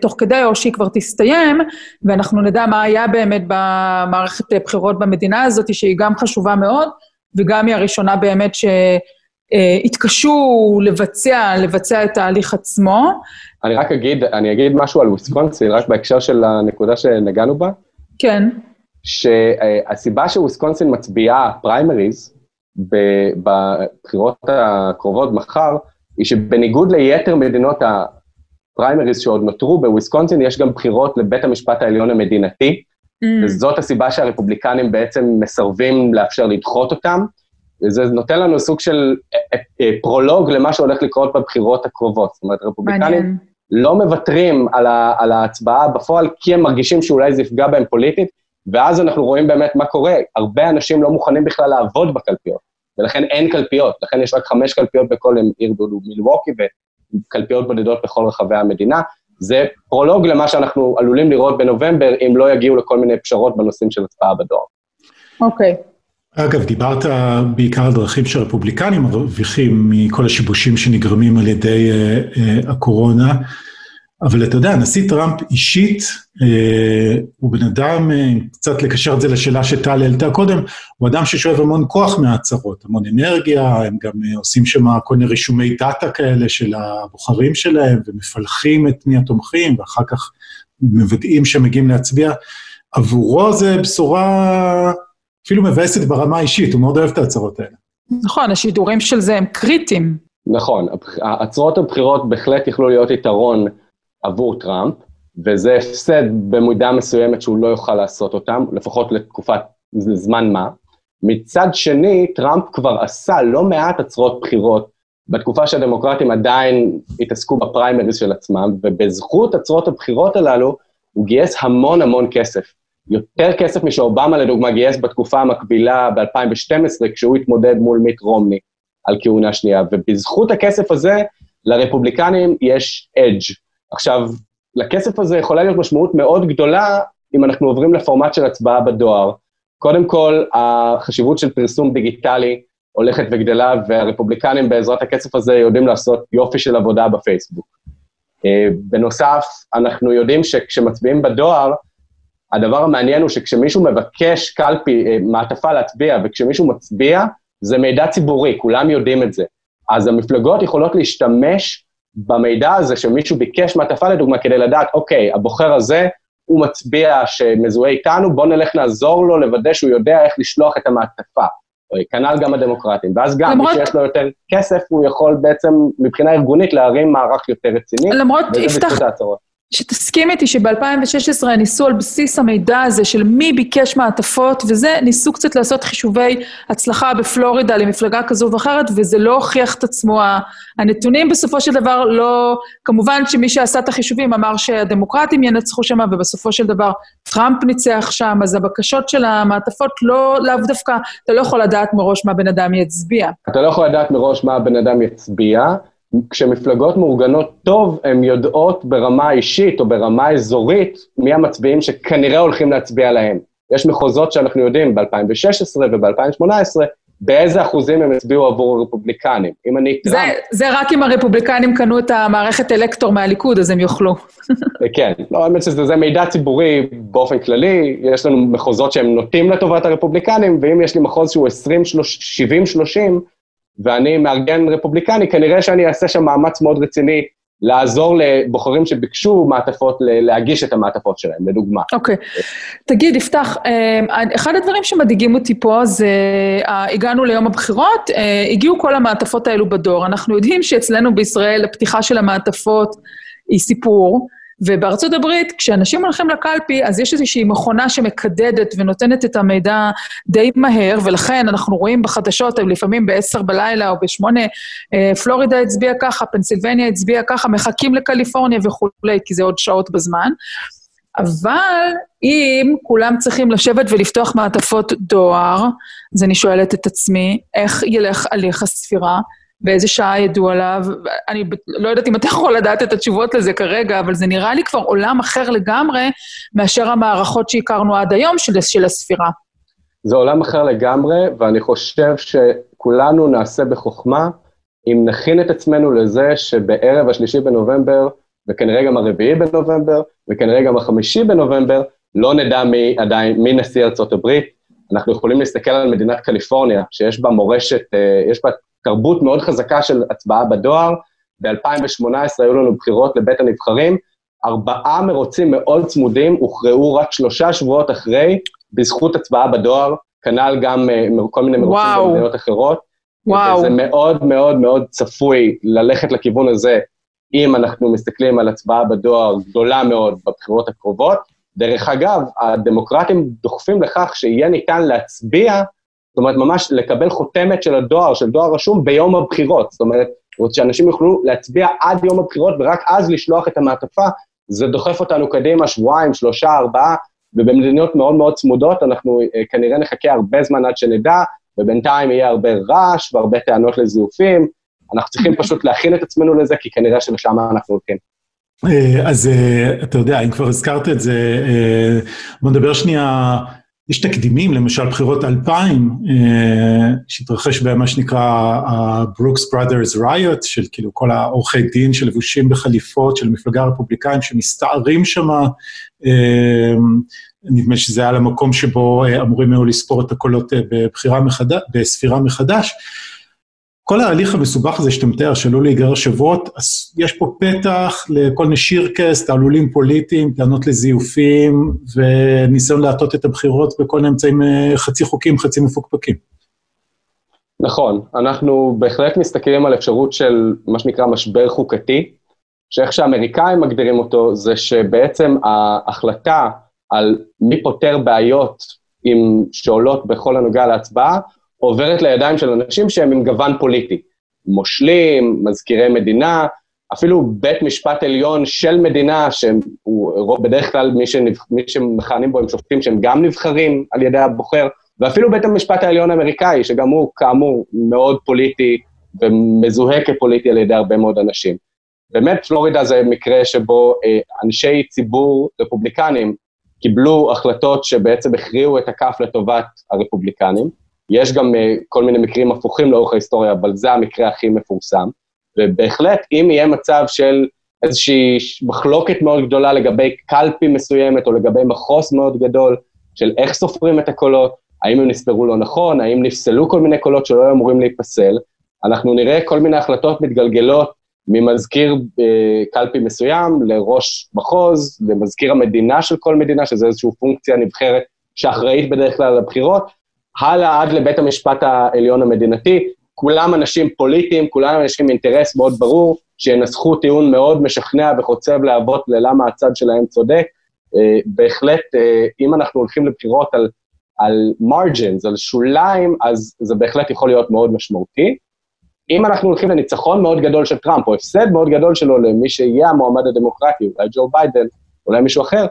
תוך כדי או שהיא כבר תסתיים, ואנחנו נדע מה היה באמת במערכת בחירות במדינה הזאת, שהיא גם חשובה מאוד, וגם היא הראשונה באמת ש... אה, התקשו לבצע, לבצע את ההליך עצמו. אני רק אגיד, אני אגיד משהו על וויסקונסין, רק בהקשר של הנקודה שנגענו בה. כן. שהסיבה שוויסקונסין מצביעה פריימריז בבחירות הקרובות מחר, היא שבניגוד ליתר מדינות הפריימריז שעוד נותרו, בוויסקונסין יש גם בחירות לבית המשפט העליון המדינתי, אממ. וזאת הסיבה שהרפובליקנים בעצם מסרבים לאפשר לדחות אותם. וזה נותן לנו סוג של אה, אה, פרולוג למה שהולך לקרות בבחירות הקרובות. זאת אומרת, רפובליקנים לא מוותרים על, ה, על ההצבעה בפועל, כי הם מרגישים שאולי זה יפגע בהם פוליטית, ואז אנחנו רואים באמת מה קורה. הרבה אנשים לא מוכנים בכלל לעבוד בקלפיות, ולכן אין קלפיות, לכן יש רק חמש קלפיות בכל עיר מילווקי, וקלפיות בודדות בכל רחבי המדינה. זה פרולוג למה שאנחנו עלולים לראות בנובמבר, אם לא יגיעו לכל מיני פשרות בנושאים של הצבעה בדואר. אוקיי. Okay. אגב, דיברת בעיקר על דרכים שרפובליקנים מרוויחים מכל השיבושים שנגרמים על ידי uh, uh, הקורונה, אבל אתה יודע, הנשיא טראמפ אישית, uh, הוא בן אדם, uh, קצת לקשר את זה לשאלה שטל העלתה קודם, הוא אדם ששואב המון כוח מההצהרות, המון אנרגיה, הם גם uh, עושים שם כל מיני רישומי דאטה כאלה של הבוחרים שלהם, ומפלחים את מי התומכים, ואחר כך מוודאים שהם מגיעים להצביע. עבורו זה בשורה... אפילו מבאסת ברמה האישית, הוא מאוד אוהב את ההצהרות האלה. נכון, השידורים של זה הם קריטיים. נכון, הצהרות הבחירות בהחלט יכלו להיות יתרון עבור טראמפ, וזה הפסד במידה מסוימת שהוא לא יוכל לעשות אותם, לפחות לתקופת זמן מה. מצד שני, טראמפ כבר עשה לא מעט הצהרות בחירות בתקופה שהדמוקרטים עדיין התעסקו בפריימריז של עצמם, ובזכות הצהרות הבחירות הללו, הוא גייס המון המון כסף. יותר כסף משאובמה לדוגמה גייס בתקופה המקבילה ב-2012, כשהוא התמודד מול מיט רומני על כהונה שנייה, ובזכות הכסף הזה, לרפובליקנים יש אדג'. עכשיו, לכסף הזה יכולה להיות משמעות מאוד גדולה אם אנחנו עוברים לפורמט של הצבעה בדואר. קודם כל, החשיבות של פרסום דיגיטלי הולכת וגדלה, והרפובליקנים בעזרת הכסף הזה יודעים לעשות יופי של עבודה בפייסבוק. אה, בנוסף, אנחנו יודעים שכשמצביעים בדואר, הדבר המעניין הוא שכשמישהו מבקש קלפי, אה, מעטפה להצביע, וכשמישהו מצביע, זה מידע ציבורי, כולם יודעים את זה. אז המפלגות יכולות להשתמש במידע הזה שמישהו ביקש מעטפה לדוגמה, כדי לדעת, אוקיי, הבוחר הזה, הוא מצביע שמזוהה איתנו, בואו נלך לעזור לו, לוודא שהוא יודע איך לשלוח את המעטפה. כנ"ל גם הדמוקרטים. ואז גם למרות... מי שיש לו יותר כסף, הוא יכול בעצם, מבחינה ארגונית, להרים מערך יותר רציני. למרות, יפתח, שתסכים איתי שב-2016 ניסו על בסיס המידע הזה של מי ביקש מעטפות וזה, ניסו קצת לעשות חישובי הצלחה בפלורידה למפלגה כזו ואחרת, וזה לא הוכיח את עצמו. הנתונים בסופו של דבר לא... כמובן שמי שעשה את החישובים אמר שהדמוקרטים ינצחו שם, ובסופו של דבר טראמפ ניצח שם, אז הבקשות של המעטפות לא, לאו דווקא, אתה לא יכול לדעת מראש מה בן אדם יצביע. אתה לא יכול לדעת מראש מה הבן אדם יצביע. כשמפלגות מאורגנות טוב, הן יודעות ברמה אישית או ברמה אזורית מי המצביעים שכנראה הולכים להצביע להם. יש מחוזות שאנחנו יודעים ב-2016 וב-2018, באיזה אחוזים הם הצביעו עבור הרפובליקנים. אם אני זה, טראמפ... זה רק אם הרפובליקנים קנו את המערכת אלקטור מהליכוד, אז הם יוכלו. כן, לא, האמת שזה מידע ציבורי באופן כללי, יש לנו מחוזות שהם נוטים לטובת הרפובליקנים, ואם יש לי מחוז שהוא 70-30, ואני מארגן רפובליקני, כנראה שאני אעשה שם מאמץ מאוד רציני לעזור לבוחרים שביקשו מעטפות, להגיש את המעטפות שלהם, לדוגמה. אוקיי. Okay. תגיד, יפתח, אה, אחד הדברים שמדאיגים אותי פה זה, אה, הגענו ליום הבחירות, אה, הגיעו כל המעטפות האלו בדור. אנחנו יודעים שאצלנו בישראל הפתיחה של המעטפות היא סיפור. ובארצות הברית, כשאנשים הולכים לקלפי, אז יש איזושהי מכונה שמקדדת ונותנת את המידע די מהר, ולכן אנחנו רואים בחדשות, לפעמים ב-10 בלילה או ב-8, אה, פלורידה הצביעה ככה, פנסילבניה הצביעה ככה, מחכים לקליפורניה וכולי, כי זה עוד שעות בזמן. אבל אם כולם צריכים לשבת ולפתוח מעטפות דואר, אז אני שואלת את עצמי, איך ילך הליך הספירה? באיזה שעה ידעו עליו. אני לא יודעת אם אתה יכול לדעת את התשובות לזה כרגע, אבל זה נראה לי כבר עולם אחר לגמרי מאשר המערכות שהכרנו עד היום של, של הספירה. זה עולם אחר לגמרי, ואני חושב שכולנו נעשה בחוכמה אם נכין את עצמנו לזה שבערב השלישי בנובמבר, וכנראה גם הרביעי בנובמבר, וכנראה גם החמישי בנובמבר, לא נדע מי עדיין, מי נשיא ארצות הברית. אנחנו יכולים להסתכל על מדינת קליפורניה, שיש בה מורשת, אה, יש בה תרבות מאוד חזקה של הצבעה בדואר. ב-2018 היו לנו בחירות לבית הנבחרים, ארבעה מרוצים מאוד צמודים הוכרעו רק שלושה שבועות אחרי, בזכות הצבעה בדואר, כנ"ל גם uh, כל מיני מרוצים וואו. במדינות אחרות. וואו. וזה מאוד מאוד מאוד צפוי ללכת לכיוון הזה אם אנחנו מסתכלים על הצבעה בדואר גדולה מאוד בבחירות הקרובות. דרך אגב, הדמוקרטים דוחפים לכך שיהיה ניתן להצביע, זאת אומרת, ממש לקבל חותמת של הדואר, של דואר רשום, ביום הבחירות. זאת אומרת, שאנשים יוכלו להצביע עד יום הבחירות ורק אז לשלוח את המעטפה, זה דוחף אותנו קדימה שבועיים, שלושה, ארבעה, ובמדינות מאוד מאוד צמודות אנחנו אה, כנראה נחכה הרבה זמן עד שנדע, ובינתיים יהיה הרבה רעש והרבה טענות לזיופים. אנחנו צריכים פשוט להכין את עצמנו לזה, כי כנראה שלשם אנחנו הולכים. אה, אז אה, אתה יודע, אם כבר הזכרת את זה, בוא נדבר שנייה יש תקדימים, למשל בחירות 2000, אה, שהתרחש בהם מה שנקרא ה-Brooks Brothers Riot, של כאילו כל העורכי דין שלבושים בחליפות של מפלגה רפובליקאים שמסתערים שם, אה, נדמה שזה היה למקום שבו אה, אמורים היו לספור את הקולות בבחירה מחדש, בספירה מחדש. כל ההליך המסובך הזה שאתה מתאר, שלא להיגרר שבועות, יש פה פתח לכל מיני שירקס, תעלולים פוליטיים, טענות לזיופים, וניסיון להטות את הבחירות בכל מיני אמצעים אה, חצי חוקים, חצי מפוקפקים. נכון, אנחנו בהחלט מסתכלים על אפשרות של מה שנקרא משבר חוקתי, שאיך שהאמריקאים מגדירים אותו, זה שבעצם ההחלטה על מי פותר בעיות עם, שעולות בכל הנוגע להצבעה, עוברת לידיים של אנשים שהם עם גוון פוליטי. מושלים, מזכירי מדינה, אפילו בית משפט עליון של מדינה, שהוא בדרך כלל מי, שנבח, מי שמכהנים בו הם שופטים שהם גם נבחרים על ידי הבוחר, ואפילו בית המשפט העליון האמריקאי, שגם הוא כאמור מאוד פוליטי ומזוהה כפוליטי על ידי הרבה מאוד אנשים. באמת פלורידה זה מקרה שבו אה, אנשי ציבור רפובליקנים קיבלו החלטות שבעצם הכריעו את הכף לטובת הרפובליקנים, יש גם uh, כל מיני מקרים הפוכים לאורך ההיסטוריה, אבל זה המקרה הכי מפורסם. ובהחלט, אם יהיה מצב של איזושהי מחלוקת מאוד גדולה לגבי קלפי מסוימת, או לגבי מחוס מאוד גדול, של איך סופרים את הקולות, האם הם נספרו לא נכון, האם נפסלו כל מיני קולות שלא היו אמורים להיפסל, אנחנו נראה כל מיני החלטות מתגלגלות ממזכיר אה, קלפי מסוים לראש מחוז, למזכיר המדינה של כל מדינה, שזה איזושהי פונקציה נבחרת שאחראית בדרך כלל לבחירות, הלאה עד לבית המשפט העליון המדינתי, כולם אנשים פוליטיים, כולם אנשים עם אינטרס מאוד ברור, שינסחו טיעון מאוד משכנע וחוצב להבות ללמה הצד שלהם צודק. אה, בהחלט, אה, אם אנחנו הולכים לבחירות על, על margins, על שוליים, אז זה בהחלט יכול להיות מאוד משמעותי. אם אנחנו הולכים לניצחון מאוד גדול של טראמפ, או הפסד מאוד גדול שלו למי שיהיה המועמד הדמוקרטי, אולי ג'ו ביידן, אולי מישהו אחר,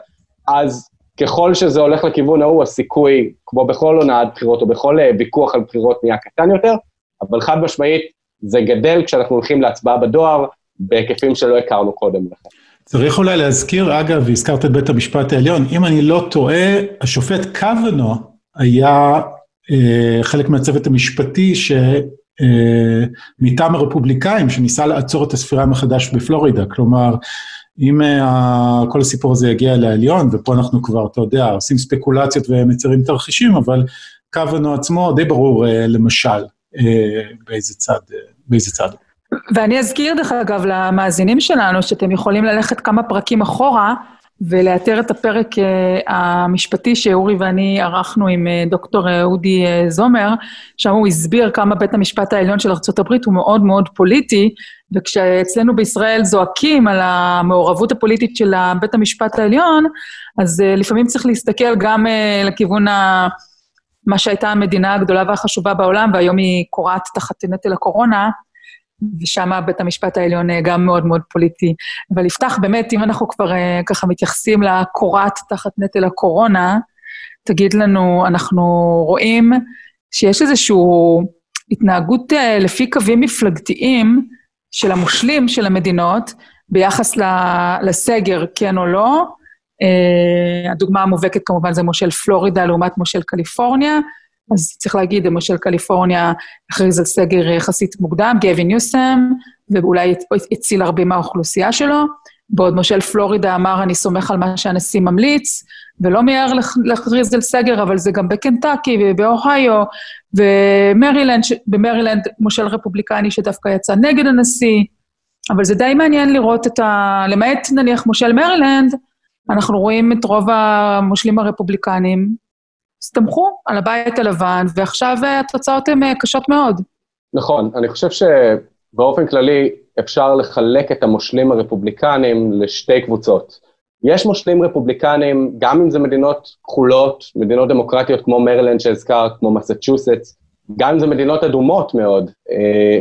אז ככל שזה הולך לכיוון ההוא, הסיכוי, כמו בכל הונאת בחירות או בכל אה, ויכוח על בחירות, נהיה קטן יותר, אבל חד משמעית, זה גדל כשאנחנו הולכים להצבעה בדואר בהיקפים שלא הכרנו קודם לכן. צריך אולי להזכיר, אגב, והזכרת את בית המשפט העליון, אם אני לא טועה, השופט קוונו היה אה, חלק מהצוות המשפטי ש... אה, מטעם הרפובליקאים, שניסה לעצור את הספירה מחדש בפלורידה, כלומר, אם uh, כל הסיפור הזה יגיע לעליון, ופה אנחנו כבר, אתה יודע, עושים ספקולציות ומצרים תרחישים, אבל קוונו עצמו די ברור uh, למשל uh, באיזה צד, uh, באיזה צד. ואני אזכיר, דרך אגב, למאזינים שלנו, שאתם יכולים ללכת כמה פרקים אחורה, ולאתר את הפרק uh, המשפטי שאורי ואני ערכנו עם uh, דוקטור uh, אודי זומר, שם הוא הסביר כמה בית המשפט העליון של ארה"ב הוא מאוד מאוד פוליטי, וכשאצלנו בישראל זועקים על המעורבות הפוליטית של בית המשפט העליון, אז לפעמים צריך להסתכל גם לכיוון ה... מה שהייתה המדינה הגדולה והחשובה בעולם, והיום היא קורעת תחת נטל הקורונה, ושם בית המשפט העליון אה, גם מאוד מאוד פוליטי. אבל יפתח, באמת, אם אנחנו כבר אה, ככה מתייחסים לקורת תחת נטל הקורונה, תגיד לנו, אנחנו רואים שיש איזושהי התנהגות אה, לפי קווים מפלגתיים של המושלים של המדינות ביחס לסגר, כן או לא. הדוגמה המובהקת כמובן זה מושל פלורידה לעומת מושל קליפורניה. אז צריך להגיד, למשל קליפורניה הכריז על סגר יחסית מוקדם, גבי ניוסם, ואולי הציל הרבה מהאוכלוסייה שלו, בעוד מושל פלורידה אמר, אני סומך על מה שהנשיא ממליץ, ולא מיהר להכריז על סגר, אבל זה גם בקנטקי ובאוהיו, ומרילנד, במרילנד מושל רפובליקני שדווקא יצא נגד הנשיא, אבל זה די מעניין לראות את ה... למעט נניח מושל מרילנד, אנחנו רואים את רוב המושלים הרפובליקנים הסתמכו על הבית הלבן, ועכשיו אה, התוצאות הן אה, קשות מאוד. נכון, אני חושב שבאופן כללי, אפשר לחלק את המושלים הרפובליקנים לשתי קבוצות. יש מושלים רפובליקנים, גם אם זה מדינות כחולות, מדינות דמוקרטיות כמו מרילנד שהזכרת, כמו מסצ'וסטס, גם אם זה מדינות אדומות מאוד, אה,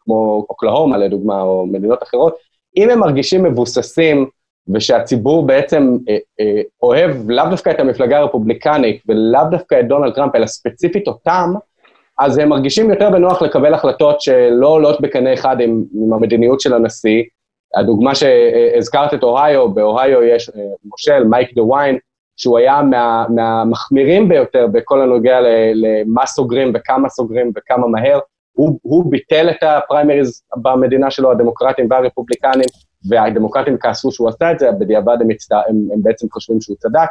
כמו אוקלהומה לדוגמה, או מדינות אחרות, אם הם מרגישים מבוססים ושהציבור בעצם אה, אה, אוהב לאו דווקא את המפלגה הרפובליקנית ולאו דווקא את דונלד טראמפ, אלא ספציפית אותם, אז הם מרגישים יותר בנוח לקבל החלטות שלא עולות בקנה אחד עם, עם המדיניות של הנשיא. הדוגמה שהזכרת את אוהיו, באוהיו יש אה, מושל, מייק דה ויין, שהוא היה מה, מהמחמירים ביותר בכל הנוגע למה סוגרים וכמה סוגרים וכמה מהר. הוא, הוא ביטל את הפריימריז במדינה שלו, הדמוקרטים והרפובליקנים, והדמוקרטים כעסו שהוא עשה את זה, בדיעבד הם, מצט... הם, הם בעצם חושבים שהוא צדק.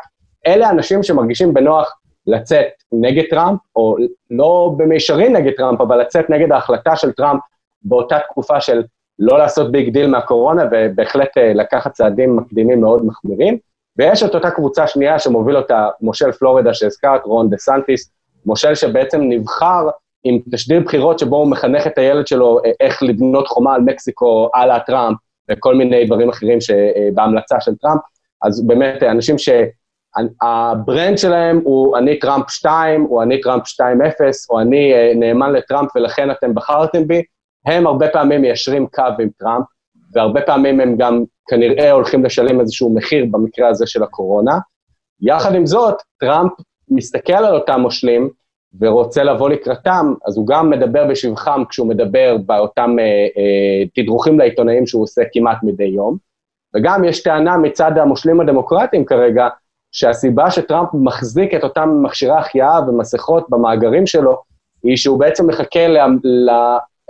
אלה אנשים שמרגישים בנוח לצאת נגד טראמפ, או לא במישרין נגד טראמפ, אבל לצאת נגד ההחלטה של טראמפ באותה תקופה של לא לעשות big deal מהקורונה, ובהחלט אה, לקחת צעדים מקדימים מאוד מחמירים. ויש את אותה קבוצה שנייה שמוביל אותה מושל פלורידה שהזכרת, רון דה סנטיס, מושל שבעצם נבחר עם תשדיר בחירות שבו הוא מחנך את הילד שלו אה, איך לבנות חומה על מקסיקו, על הטראמפ, וכל מיני דברים אחרים שבהמלצה של טראמפ. אז באמת, אנשים שה brand שלהם הוא אני טראמפ 2, או אני טראמפ 2.0, או אני אה, נאמן לטראמפ ולכן אתם בחרתם בי, הם הרבה פעמים מיישרים קו עם טראמפ, והרבה פעמים הם גם כנראה הולכים לשלם איזשהו מחיר במקרה הזה של הקורונה. יחד עם זאת, טראמפ מסתכל על אותם מושלים, ורוצה לבוא לקראתם, אז הוא גם מדבר בשבחם כשהוא מדבר באותם אה, אה, תדרוכים לעיתונאים שהוא עושה כמעט מדי יום, וגם יש טענה מצד המושלים הדמוקרטיים כרגע, שהסיבה שטראמפ מחזיק את אותם מכשירי החייאה ומסכות במאגרים שלו, היא שהוא בעצם מחכה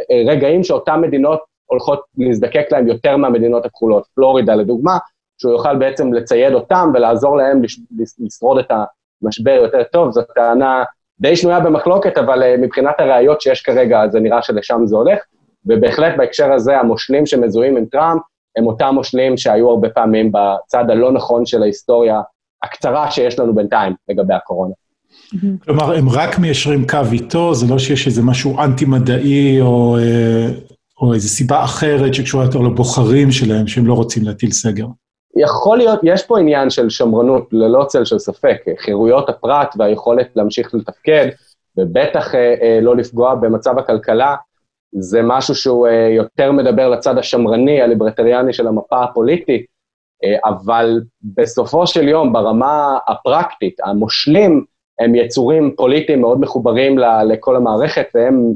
לרגעים שאותן מדינות הולכות להזדקק להם יותר מהמדינות הכחולות. פלורידה לדוגמה, שהוא יוכל בעצם לצייד אותם ולעזור להם לשרוד את המשבר יותר טוב, זו טענה די שנויה במחלוקת, אבל uh, מבחינת הראיות שיש כרגע, זה נראה שלשם זה הולך, ובהחלט בהקשר הזה, המושלים שמזוהים עם טראמפ, הם אותם מושלים שהיו הרבה פעמים בצד הלא נכון של ההיסטוריה הקצרה שיש לנו בינתיים לגבי הקורונה. כלומר, הם רק מיישרים קו איתו, זה לא שיש איזה משהו אנטי-מדעי או, אה, או איזו סיבה אחרת שקשורה יותר לבוחרים שלהם, שהם לא רוצים להטיל סגר. יכול להיות, יש פה עניין של שמרנות, ללא צל של ספק, חירויות הפרט והיכולת להמשיך לתפקד, ובטח אה, אה, לא לפגוע במצב הכלכלה, זה משהו שהוא אה, יותר מדבר לצד השמרני, הליברטריאני של המפה הפוליטית, אה, אבל בסופו של יום, ברמה הפרקטית, המושלים הם יצורים פוליטיים מאוד מחוברים לכל המערכת, והם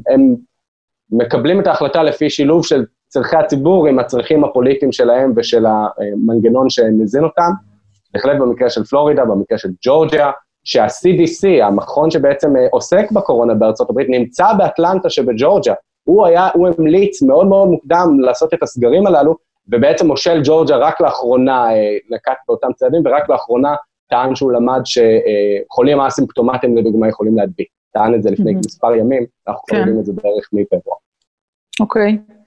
מקבלים את ההחלטה לפי שילוב של צורכי הציבור עם הצרכים הפוליטיים שלהם ושל המנגנון שמזין אותם. בהחלט במקרה של פלורידה, במקרה של ג'ורג'יה, שה-CDC, המכון שבעצם אה, עוסק בקורונה בארצות הברית, נמצא באטלנטה שבג'ורג'יה. הוא היה, הוא המליץ מאוד מאוד מוקדם לעשות את הסגרים הללו, ובעצם מושל ג'ורג'ה רק לאחרונה אה, נקט באותם צעדים, ורק לאחרונה טען שהוא למד שחולים אסימפטומטיים לדוגמה יכולים להדביק. טען את זה לפני mm-hmm. מספר ימים, אנחנו כן. יודעים את זה בערך מפברואר. אוקיי. Okay.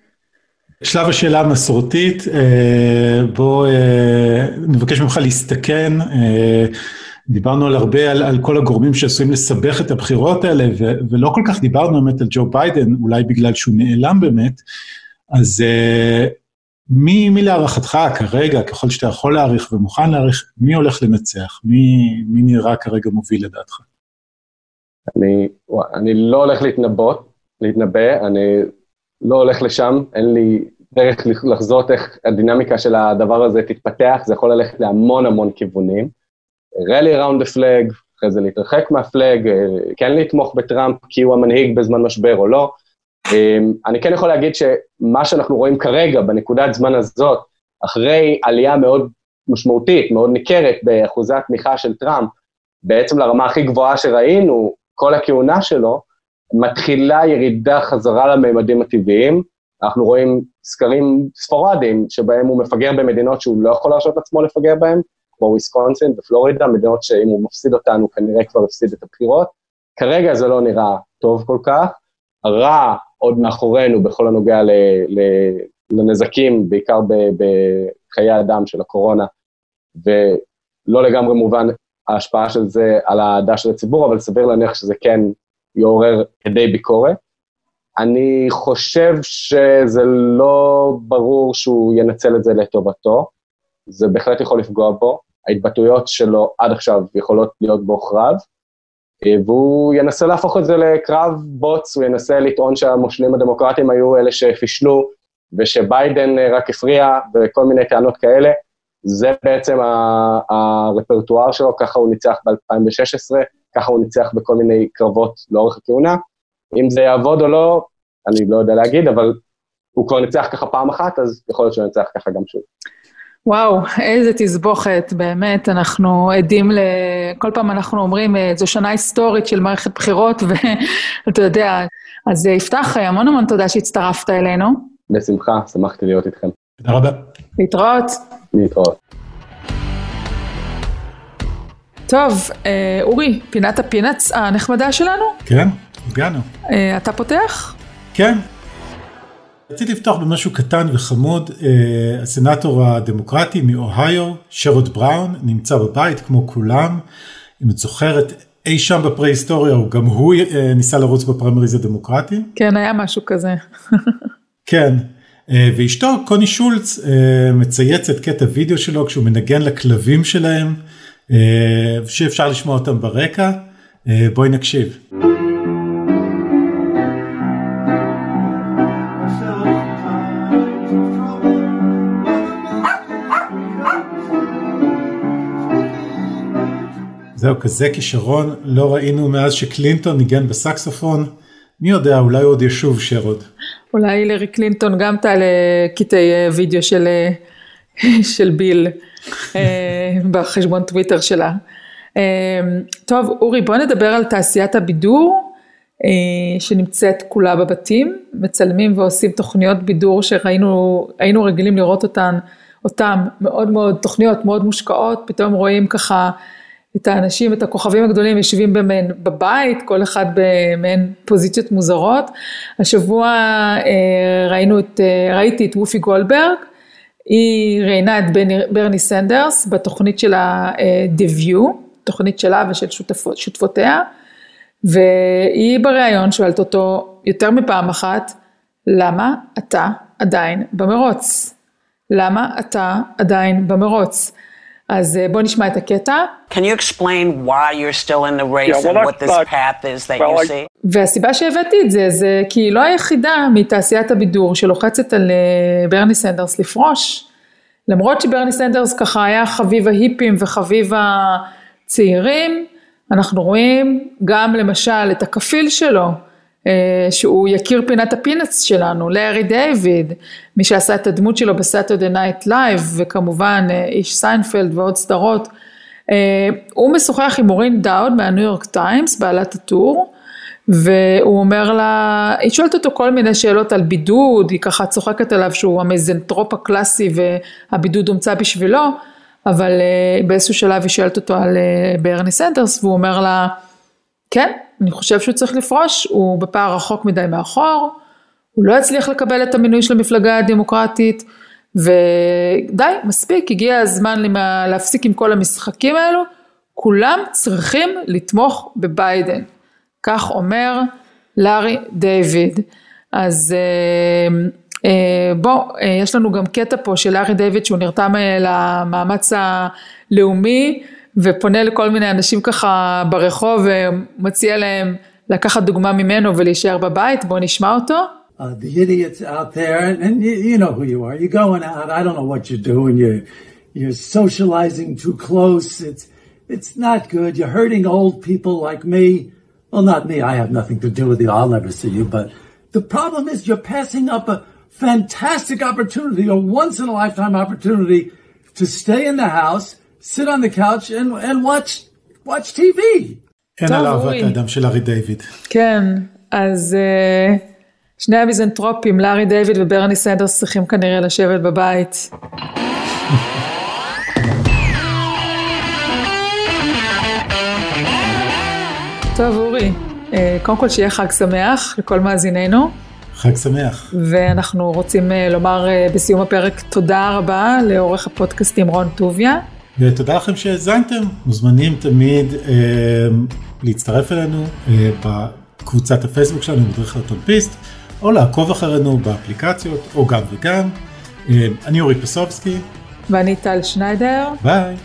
שלב השאלה המסורתית, אה, בוא אה, נבקש ממך להסתכן, אה, דיברנו על הרבה, על, על כל הגורמים שעשויים לסבך את הבחירות האלה, ו, ולא כל כך דיברנו באמת על ג'ו ביידן, אולי בגלל שהוא נעלם באמת, אז מי, מי להערכתך כרגע, ככל שאתה יכול להעריך ומוכן להעריך, מי הולך לנצח? מי, מי נראה כרגע מוביל לדעתך? אני, אני לא הולך להתנבאות, להתנבא, אני לא הולך לשם, אין לי דרך לחזות איך הדינמיקה של הדבר הזה תתפתח, זה יכול ללכת להמון המון כיוונים. rally round ה flag, אחרי זה להתרחק מה flag, אה, כן לתמוך בטראמפ כי הוא המנהיג בזמן משבר או לא. אה, אני כן יכול להגיד שמה שאנחנו רואים כרגע, בנקודת זמן הזאת, אחרי עלייה מאוד משמעותית, מאוד ניכרת באחוזי התמיכה של טראמפ, בעצם לרמה הכי גבוהה שראינו כל הכהונה שלו, מתחילה ירידה חזרה לממדים הטבעיים. אנחנו רואים סקרים ספורדיים, שבהם הוא מפגר במדינות שהוא לא יכול להרשות לעצמו לפגר בהן, כמו וויסקונסין ופלורידה, מדינות שאם הוא מפסיד אותן, הוא כנראה כבר הפסיד את הבחירות. כרגע זה לא נראה טוב כל כך. הרע עוד מאחורינו בכל הנוגע ל, ל, לנזקים, בעיקר בחיי אדם של הקורונה, ולא לגמרי מובן ההשפעה של זה על האהדה של הציבור, אבל סביר להניח שזה כן יעורר כדי ביקורת. אני חושב שזה לא ברור שהוא ינצל את זה לטובתו, זה בהחלט יכול לפגוע בו, ההתבטאויות שלו עד עכשיו יכולות להיות בו קרב, אה, והוא ינסה להפוך את זה לקרב בוץ, הוא ינסה לטעון שהמושלים הדמוקרטיים היו אלה שפישלו, ושביידן אה, רק הפריע, וכל מיני טענות כאלה. זה בעצם הרפרטואר שלו, ככה הוא ניצח ב-2016, ככה הוא ניצח בכל מיני קרבות לאורך הכהונה. אם זה יעבוד או לא, אני לא יודע להגיד, אבל הוא כבר ניצח ככה פעם אחת, אז יכול להיות שהוא ינצח ככה גם שוב. וואו, איזה תסבוכת, באמת, אנחנו עדים ל... כל פעם אנחנו אומרים, אה, זו שנה היסטורית של מערכת בחירות, ואתה [laughs] יודע, אז יפתח, המון המון תודה שהצטרפת אלינו. בשמחה, שמחתי להיות איתכם. תודה רבה. להתראות. להתראות. טוב, אה, אורי, פינת הפינאץ הנחמדה שלנו? כן, הגענו. אה, אתה פותח? כן. רציתי לפתוח במשהו קטן וחמוד, אה, הסנאטור הדמוקרטי מאוהיו, שרוד בראון, נמצא בבית כמו כולם, אם את זוכרת, אי שם בפרה-היסטוריה, גם הוא ניסה לרוץ בפריימריז הדמוקרטי. כן, היה משהו כזה. [laughs] כן, ואשתו, קוני שולץ, מצייצת קטע וידאו שלו כשהוא מנגן לכלבים שלהם, שאפשר לשמוע אותם ברקע. אה, בואי נקשיב. זהו, כזה כישרון לא ראינו מאז שקלינטון ניגן בסקסופון. מי יודע, אולי עוד ישוב שרוד. אולי הילרי קלינטון גם תעלה קטעי אה, וידאו של, אה, [laughs] של ביל אה, בחשבון טוויטר שלה. טוב, אורי, בוא נדבר על תעשיית הבידור שנמצאת כולה בבתים, מצלמים ועושים תוכניות בידור שראינו, רגילים לראות אותן, אותן מאוד מאוד, תוכניות מאוד מושקעות, פתאום רואים ככה את האנשים, את הכוכבים הגדולים יושבים במעין בבית, כל אחד במעין פוזיציות מוזרות. השבוע אה, ראינו את, אה, ראיתי את וופי גולדברג, היא ראיינה את ברני סנדרס בתוכנית שלה אה, The View, תוכנית שלה ושל שותפות, שותפותיה, והיא בריאיון שואלת אותו יותר מפעם אחת, למה אתה עדיין במרוץ? למה אתה עדיין במרוץ? אז בוא נשמע את הקטע. Can you explain why you're still in the race Yeah, well, and what this that's- path is that well, you I- see? והסיבה שהבאתי את זה, זה כי היא לא היחידה מתעשיית הבידור שלוחצת על אה, ברני סנדרס לפרוש. למרות שברני סנדרס ככה היה חביב ההיפים וחביב הצעירים, אנחנו רואים גם למשל את הכפיל שלו, אה, שהוא יכיר פינת הפינאץ שלנו, לארי דיוויד, מי שעשה את הדמות שלו בסאטרדי נייט לייב, וכמובן אה, איש סיינפלד ועוד סדרות. אה, הוא משוחח עם מורין דאוד מהניו יורק טיימס, בעלת הטור, והוא אומר לה, היא שואלת אותו כל מיני שאלות על בידוד, היא ככה צוחקת עליו שהוא המיזנתרופ הקלאסי והבידוד הומצא בשבילו, אבל אה, באיזשהו שלב היא שואלת אותו על אה, ברני סנדרס, והוא אומר לה, כן, אני חושב שהוא צריך לפרוש, הוא בפער רחוק מדי מאחור, הוא לא יצליח לקבל את המינוי של המפלגה הדמוקרטית, ודי, מספיק, הגיע הזמן למה- להפסיק עם כל המשחקים האלו, כולם צריכים לתמוך בביידן. כך אומר לארי דיוויד. אז אה, אה, בוא, אה, יש לנו גם קטע פה של לארי דיוויד שהוא נרתם אה, למאמץ הלאומי ופונה לכל מיני אנשים ככה ברחוב ומציע להם לקחת דוגמה ממנו ולהישאר בבית, בואו נשמע אותו. uh, the idiots out there, and, and you, you know who you are. You're going out. I don't know what you're doing. You're you're socializing too close. It's it's not good. You're hurting old people like me. Well, not me. I have nothing to do with you. I'll never see you. But the problem is you're passing up a fantastic opportunity, a once in a lifetime opportunity to stay in the house, sit on the couch, and and watch watch TV. אין טוב, על אהבת. האדם של ארי דיוויד. כן, אז אה, שני המיזנטרופים, לארי דיוויד וברני סנדרס צריכים כנראה לשבת בבית. טוב אורי, אה, קודם כל שיהיה חג שמח לכל מאזיננו, חג שמח. ואנחנו רוצים אה, לומר אה, בסיום הפרק תודה רבה לעורך הפודקאסטים רון טוביה. ותודה לכם שהאזנתם, מוזמנים תמיד אה, להצטרף אלינו אה, בקבוצת הפייסבוק שלנו, מדריך לטרמפיסט, או לעקוב אחרינו באפליקציות, או גם וגם. אני אורי פסובסקי. ואני טל שניידר. ביי.